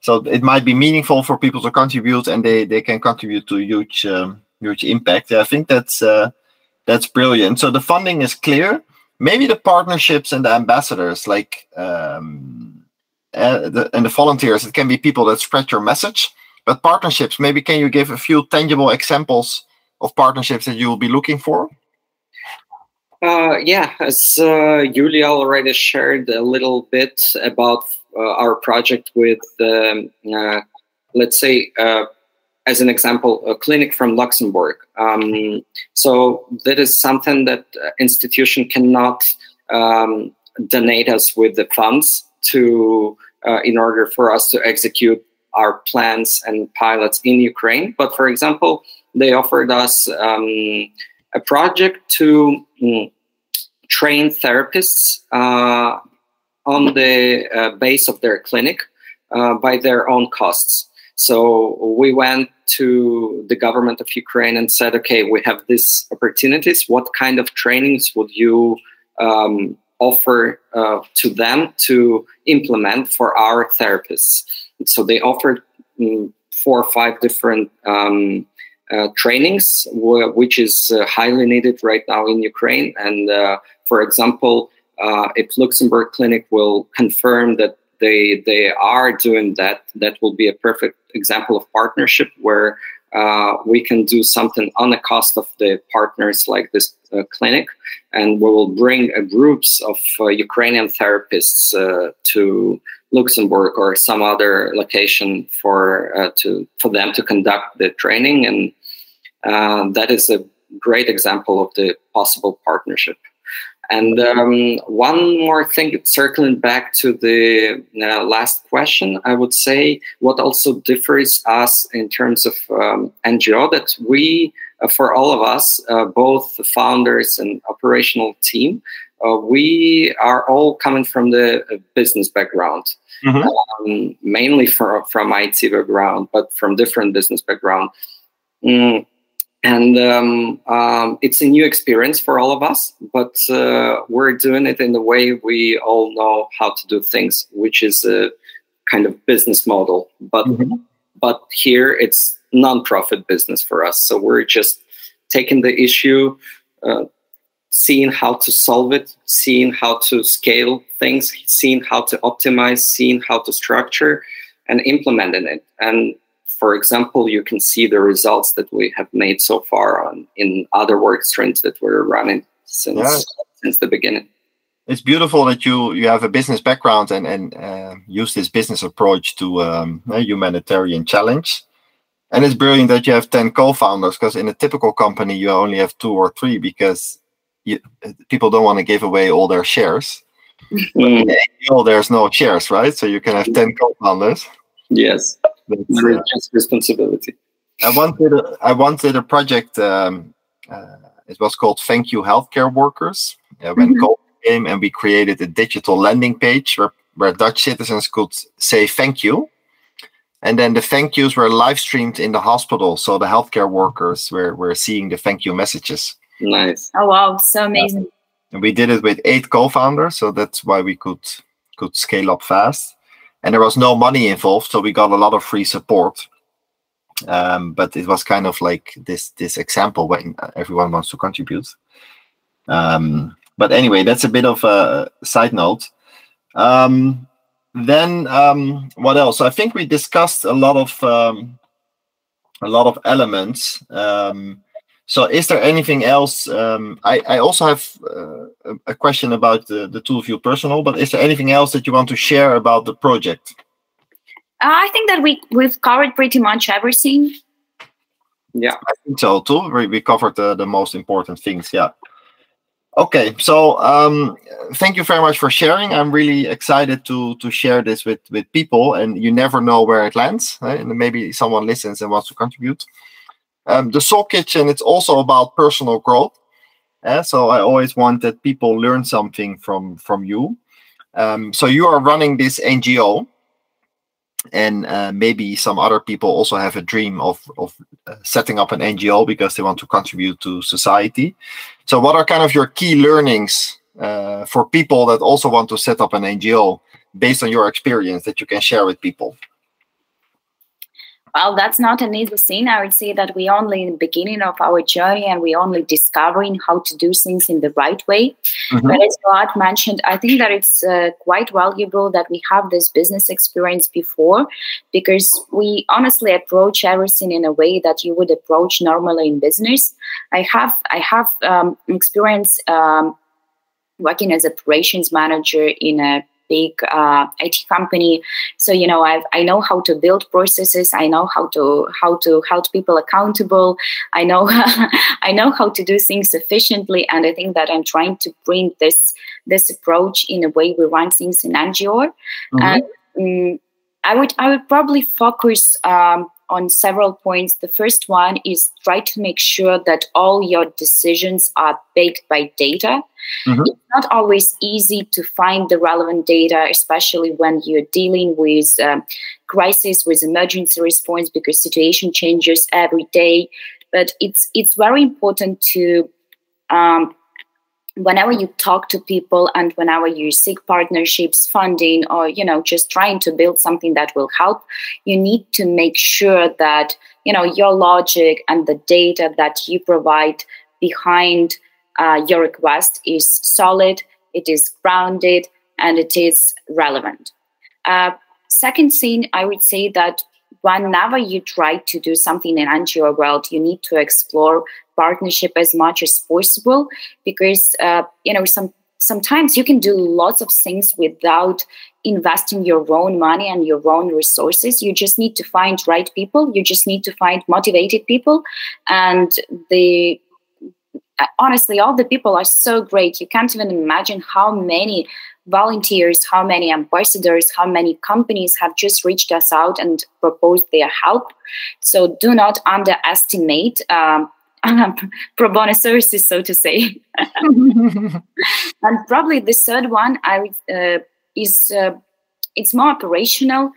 so it might be meaningful for people to contribute, and they they can contribute to huge um, huge impact. I think that's uh, that's brilliant. So the funding is clear. Maybe the partnerships and the ambassadors, like um, uh, the, and the volunteers, it can be people that spread your message. But partnerships, maybe can you give a few tangible examples of partnerships that you will be looking for? Uh, yeah, as uh, Julia already shared a little bit about uh, our project with, um, uh, let's say, uh, as an example, a clinic from Luxembourg. Um, so that is something that institution cannot um, donate us with the funds to uh, in order for us to execute our plans and pilots in Ukraine. But for example, they offered us um, a project to mm, train therapists uh, on the uh, base of their clinic uh, by their own costs. So we went to the government of Ukraine and said, okay, we have these opportunities. What kind of trainings would you um, offer uh, to them to implement for our therapists? So they offered um, four or five different um, uh, trainings, which is uh, highly needed right now in Ukraine. And uh, for example, uh, if Luxembourg Clinic will confirm that they they are doing that, that will be a perfect example of partnership where uh, we can do something on the cost of the partners like this uh, clinic, and we will bring groups of uh, Ukrainian therapists uh, to Luxembourg or some other location for uh, to for them to conduct the training, and that is a great example of the possible partnership. And um, one more thing, circling back to the uh, last question, I would say what also differs us in terms of um, NGO that we, uh, for all of us, uh, both the founders and operational team, uh, we are all coming from the uh, business background. Mm-hmm. Um, mainly from from IT background, but from different business background. Mm, and um, um, it's a new experience for all of us but uh, we're doing it in the way we all know how to do things which is a kind of business model. But mm-hmm. but here it's non-profit business for us. So we're just taking the issue uh, seeing how to solve it seeing how to scale things seeing how to optimize seeing how to structure and implementing it. And for example, you can see the results that we have made so far on in other work streams that we're running since yeah. since the beginning. It's beautiful that you you have a business background and and uh, use this business approach to um, a humanitarian challenge. And it's brilliant that you have ten co-founders because in a typical company you only have two or three because you, people don't want to give away all their shares. Mm. there's no shares, right? So you can have ten co-founders. Yes. Very just responsibility. I wanted a, I wanted a project. Um, uh, it was called Thank You Healthcare Workers. Uh, when mm-hmm. COVID came, and we created a digital landing page where, where Dutch citizens could say thank you. And then the thank yous were live streamed in the hospital. So the healthcare workers were, were seeing the thank you messages. Nice. Oh, wow. So amazing. and we did it with eight co founders. So that's why we could could scale up fast and there was no money involved, so we got a lot of free support. Um, but it was kind of like this this example when everyone wants to contribute. Um, but anyway, that's a bit of a side note. Um, then um, what else? I think we discussed a lot of um, a lot of elements. Um, so, is there anything else? Um, I, I also have uh, a question about the, the ToolView Personal, but is there anything else that you want to share about the project? Uh, I think that we we've covered pretty much everything. Yeah, I think so too. We, we covered the, the most important things. Yeah. Okay, so um, thank you very much for sharing. I'm really excited to to share this with with people, and you never know where it lands. Right? And maybe someone listens and wants to contribute. Um, the Soul Kitchen, it's also about personal growth. Uh, so I always want that people learn something from from you. Um, so you are running this NGO, and uh, maybe some other people also have a dream of of uh, setting up an NGO because they want to contribute to society. So what are kind of your key learnings uh, for people that also want to set up an NGO based on your experience that you can share with people? Well that's not an easy thing i would say that we only in the beginning of our journey and we only discovering how to do things in the right way. Mm-hmm. but as Vlad mentioned i think that it's uh, quite valuable that we have this business experience before because we honestly approach everything in a way that you would approach normally in business. I have i have um, experience um, working as operations manager in a big uh, IT company. So you know, I I know how to build processes. I know how to how to hold people accountable. I know I know how to do things efficiently, and I think that I'm trying to bring this this approach in a way we run things in NGO. Mm-hmm. And um, I would I would probably focus. Um, on several points. The first one is try to make sure that all your decisions are backed by data. Mm-hmm. It's not always easy to find the relevant data, especially when you're dealing with um, crisis, with emergency response, because situation changes every day. But it's it's very important to um, whenever you talk to people and whenever you seek partnerships funding or you know just trying to build something that will help you need to make sure that you know your logic and the data that you provide behind uh, your request is solid it is grounded and it is relevant. Uh, second thing i would say that whenever you try to do something in NGO world, you need to explore partnership as much as possible because uh, you know some sometimes you can do lots of things without investing your own money and your own resources. You just need to find right people you just need to find motivated people and the honestly all the people are so great. You can't even imagine how many volunteers how many ambassadors how many companies have just reached us out and proposed their help. So do not underestimate um, pro bono services, so to say. and probably the third one I uh, is uh, it's more operational,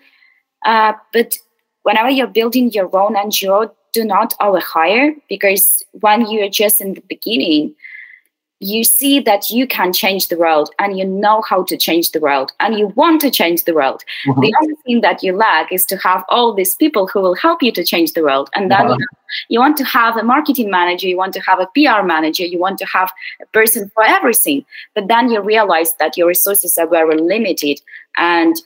uh, but whenever you're building your own NGO, do not overhire because when you're just in the beginning, you see that you can change the world and you know how to change the world and you want to change the world. Mm-hmm. The only thing that you lack is to have all these people who will help you to change the world. And then mm-hmm. you want to have a marketing manager, you want to have a PR manager, you want to have a person for everything. But then you realize that your resources are very limited. And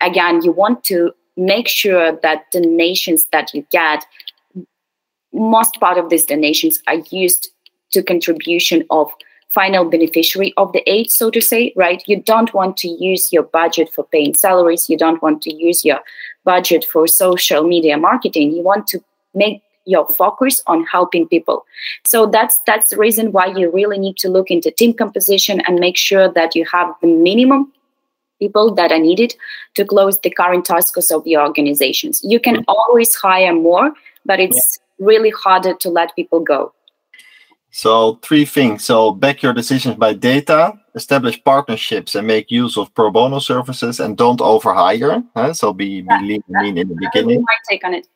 again, you want to make sure that the nations that you get, most part of these donations are used to contribution of final beneficiary of the aid, so to say, right? You don't want to use your budget for paying salaries. You don't want to use your budget for social media marketing. You want to make your focus on helping people. So that's that's the reason why you really need to look into team composition and make sure that you have the minimum people that are needed to close the current tasks of your organizations. You can mm. always hire more, but it's. Really harder to let people go. So three things. So back your decisions by data, establish partnerships and make use of pro bono services and don't overhire. Huh? So be, be lean, lean in the beginning. My take on it.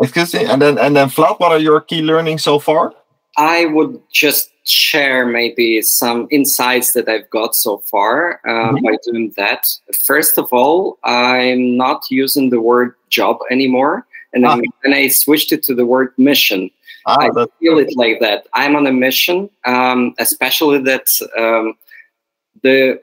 Excuse me. And then and then Vlad, what are your key learnings so far? I would just share maybe some insights that I've got so far uh, mm-hmm. by doing that. First of all, I'm not using the word job anymore, and then, ah. I switched it to the word mission. Ah, I feel it like that. I'm on a mission, um, especially that um, the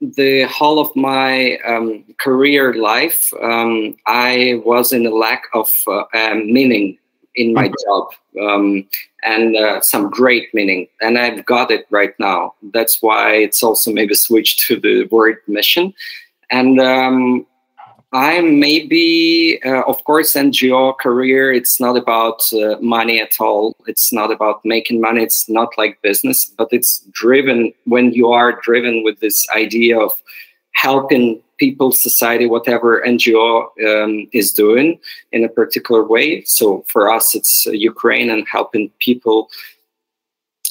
the whole of my um, career life, um, I was in a lack of uh, um, meaning in my mm-hmm. job um, and uh, some great meaning, and I've got it right now. That's why it's also maybe switched to the word mission, and I am maybe, uh, of course, NGO career. It's not about uh, money at all. It's not about making money. It's not like business, but it's driven when you are driven with this idea of helping people, society, whatever NGO um, is doing in a particular way. So for us, it's Ukraine and helping people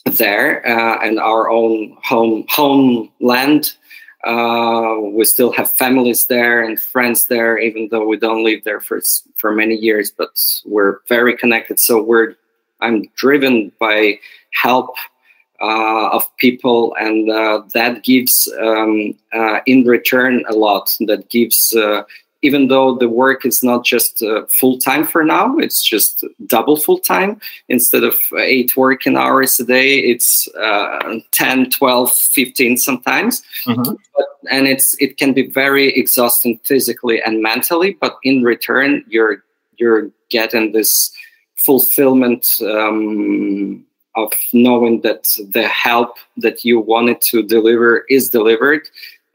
there uh, and our own home homeland uh, we still have families there and friends there, even though we don't live there for for many years. But we're very connected. So we're I'm driven by help uh, of people, and uh, that gives um, uh, in return a lot. That gives, uh, even though the work is not just uh, full time for now, it's just double full time. Instead of eight working hours a day, it's uh, 10, 12, 15 sometimes. Mm-hmm. But, and it's it can be very exhausting physically and mentally. But in return, you're you're getting this fulfillment. Um, of knowing that the help that you wanted to deliver is delivered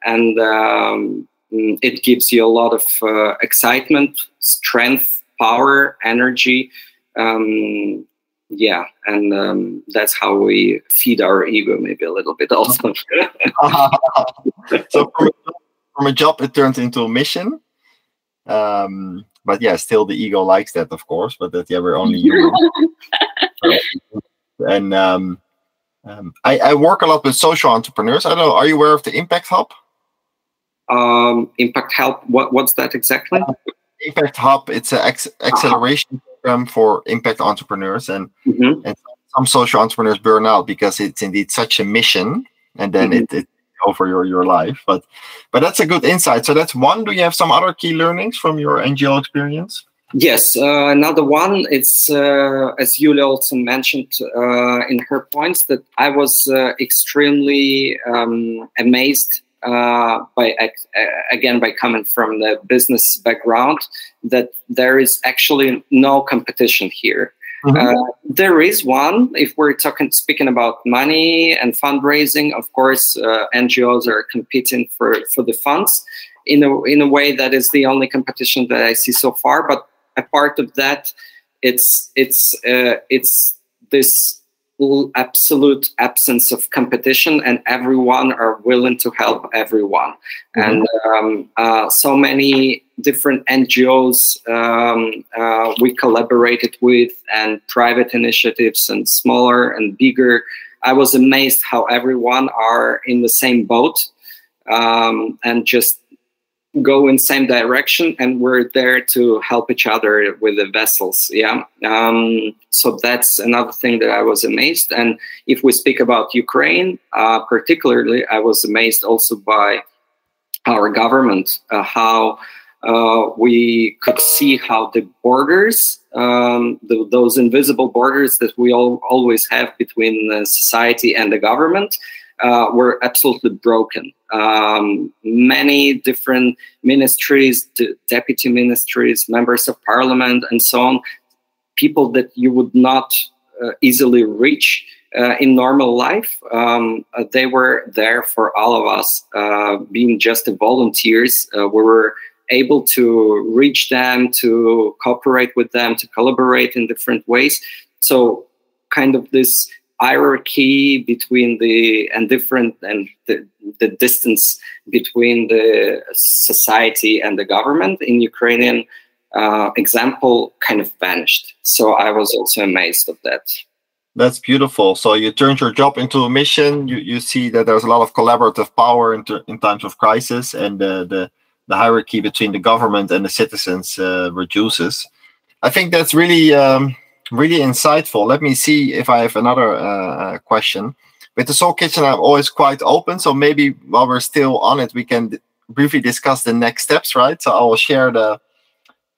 and um, it gives you a lot of uh, excitement strength power energy um, yeah and um, that's how we feed our ego maybe a little bit also so from a, from a, job it turns into a mission um, but yeah still the ego likes that of course but that yeah we're only human and um, um, I, I, work a lot with social entrepreneurs. I don't know. Are you aware of the Impact Hub? Um, Impact Help. What what's that exactly? Uh, Impact Hub. It's an ex- acceleration program for impact entrepreneurs, and mm-hmm. and some social entrepreneurs burn out because it's indeed such a mission, and then mm-hmm. it, it over your your life. But but that's a good insight. So that's one. Do you have some other key learnings from your NGO experience? Yes, uh, another one. It's uh, as Yuliia also mentioned uh, in her points that I was uh, extremely um, amazed uh, by uh, again by coming from the business background that there is actually no competition here. Mm-hmm. there is one if we're talking speaking about money and fundraising. Of course, NGOs are competing for for the funds in a in a way that is the only competition that I see so far, but a part of that it's it's uh, it's this absolute absence of competition and everyone are willing to help everyone mm-hmm. and um, uh, so many different ngos um, uh, we collaborated with and private initiatives and smaller and bigger i was amazed how everyone are in the same boat um, and just go in same direction and we're there to help each other with the vessels yeah um, so that's another thing that i was amazed and if we speak about ukraine uh, particularly i was amazed also by our government uh, how uh, we could see how the borders um, the, those invisible borders that we all always have between society and the government uh, were absolutely broken. Um, many different ministries, deputy ministries, members of parliament, and so on, people that you would not uh, easily reach uh, in normal life. Um, uh, they were there for all of us, uh, being just volunteers. Uh, we were able to reach them, to cooperate with them, to collaborate in different ways. So, kind of this hierarchy between the and different and the, the distance between the society and the government in Ukrainian uh, example kind of vanished. So I was also amazed of that. That's beautiful. So you turned your job into a mission. You you see that there's a lot of collaborative power in, in times of crisis, and the, the the hierarchy between the government and the citizens uh, reduces. I think that's really um, really insightful. Let me see if I have another uh, uh, question. With the Soul Kitchen, I'm always quite open. So maybe while we're still on it, we can briefly discuss the next steps, right? So I will share the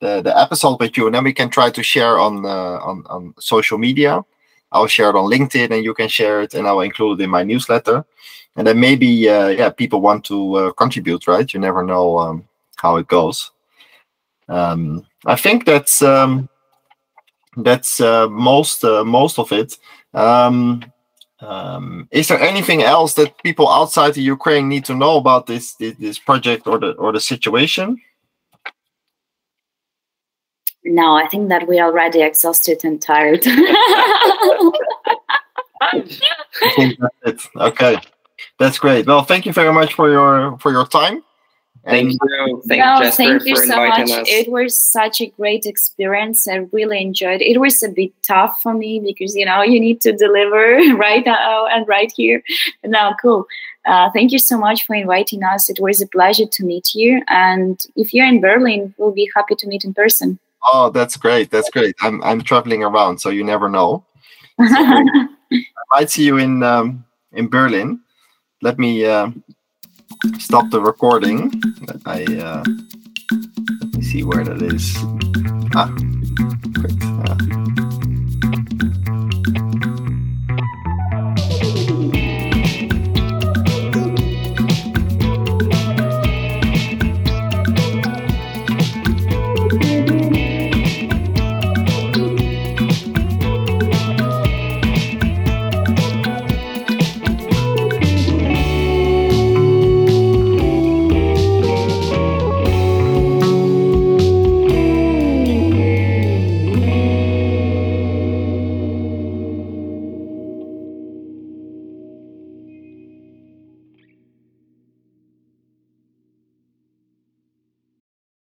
the, the episode with you, and then we can try to share on uh, on on social media. I'll share it on LinkedIn, and you can share it, and I'll include it in my newsletter. And then maybe, uh, yeah, people want to uh, contribute, right? You never know um, how it goes. Um, I think that's um, that's uh, most uh, most of it. Um, um, is there anything else that people outside the Ukraine need to know about this this, this project or the or the situation? No, I think that we're already exhausted and tired. that's okay, that's great. Well, thank you very much for your for your time. Thank you. Thank, no, Jasper thank you so much. Us. It was such a great experience. I really enjoyed it. It was a bit tough for me because, you know, you need to deliver right now and right here. Now, cool. Uh, thank you so much for inviting us. It was a pleasure to meet you. And if you're in Berlin, we'll be happy to meet in person. Oh, that's great. That's great. I'm, I'm traveling around, so you never know. So, I I'd see you in um, in Berlin. Let me uh, stop the recording. I uh, let me see where that is. Ah, great. Uh,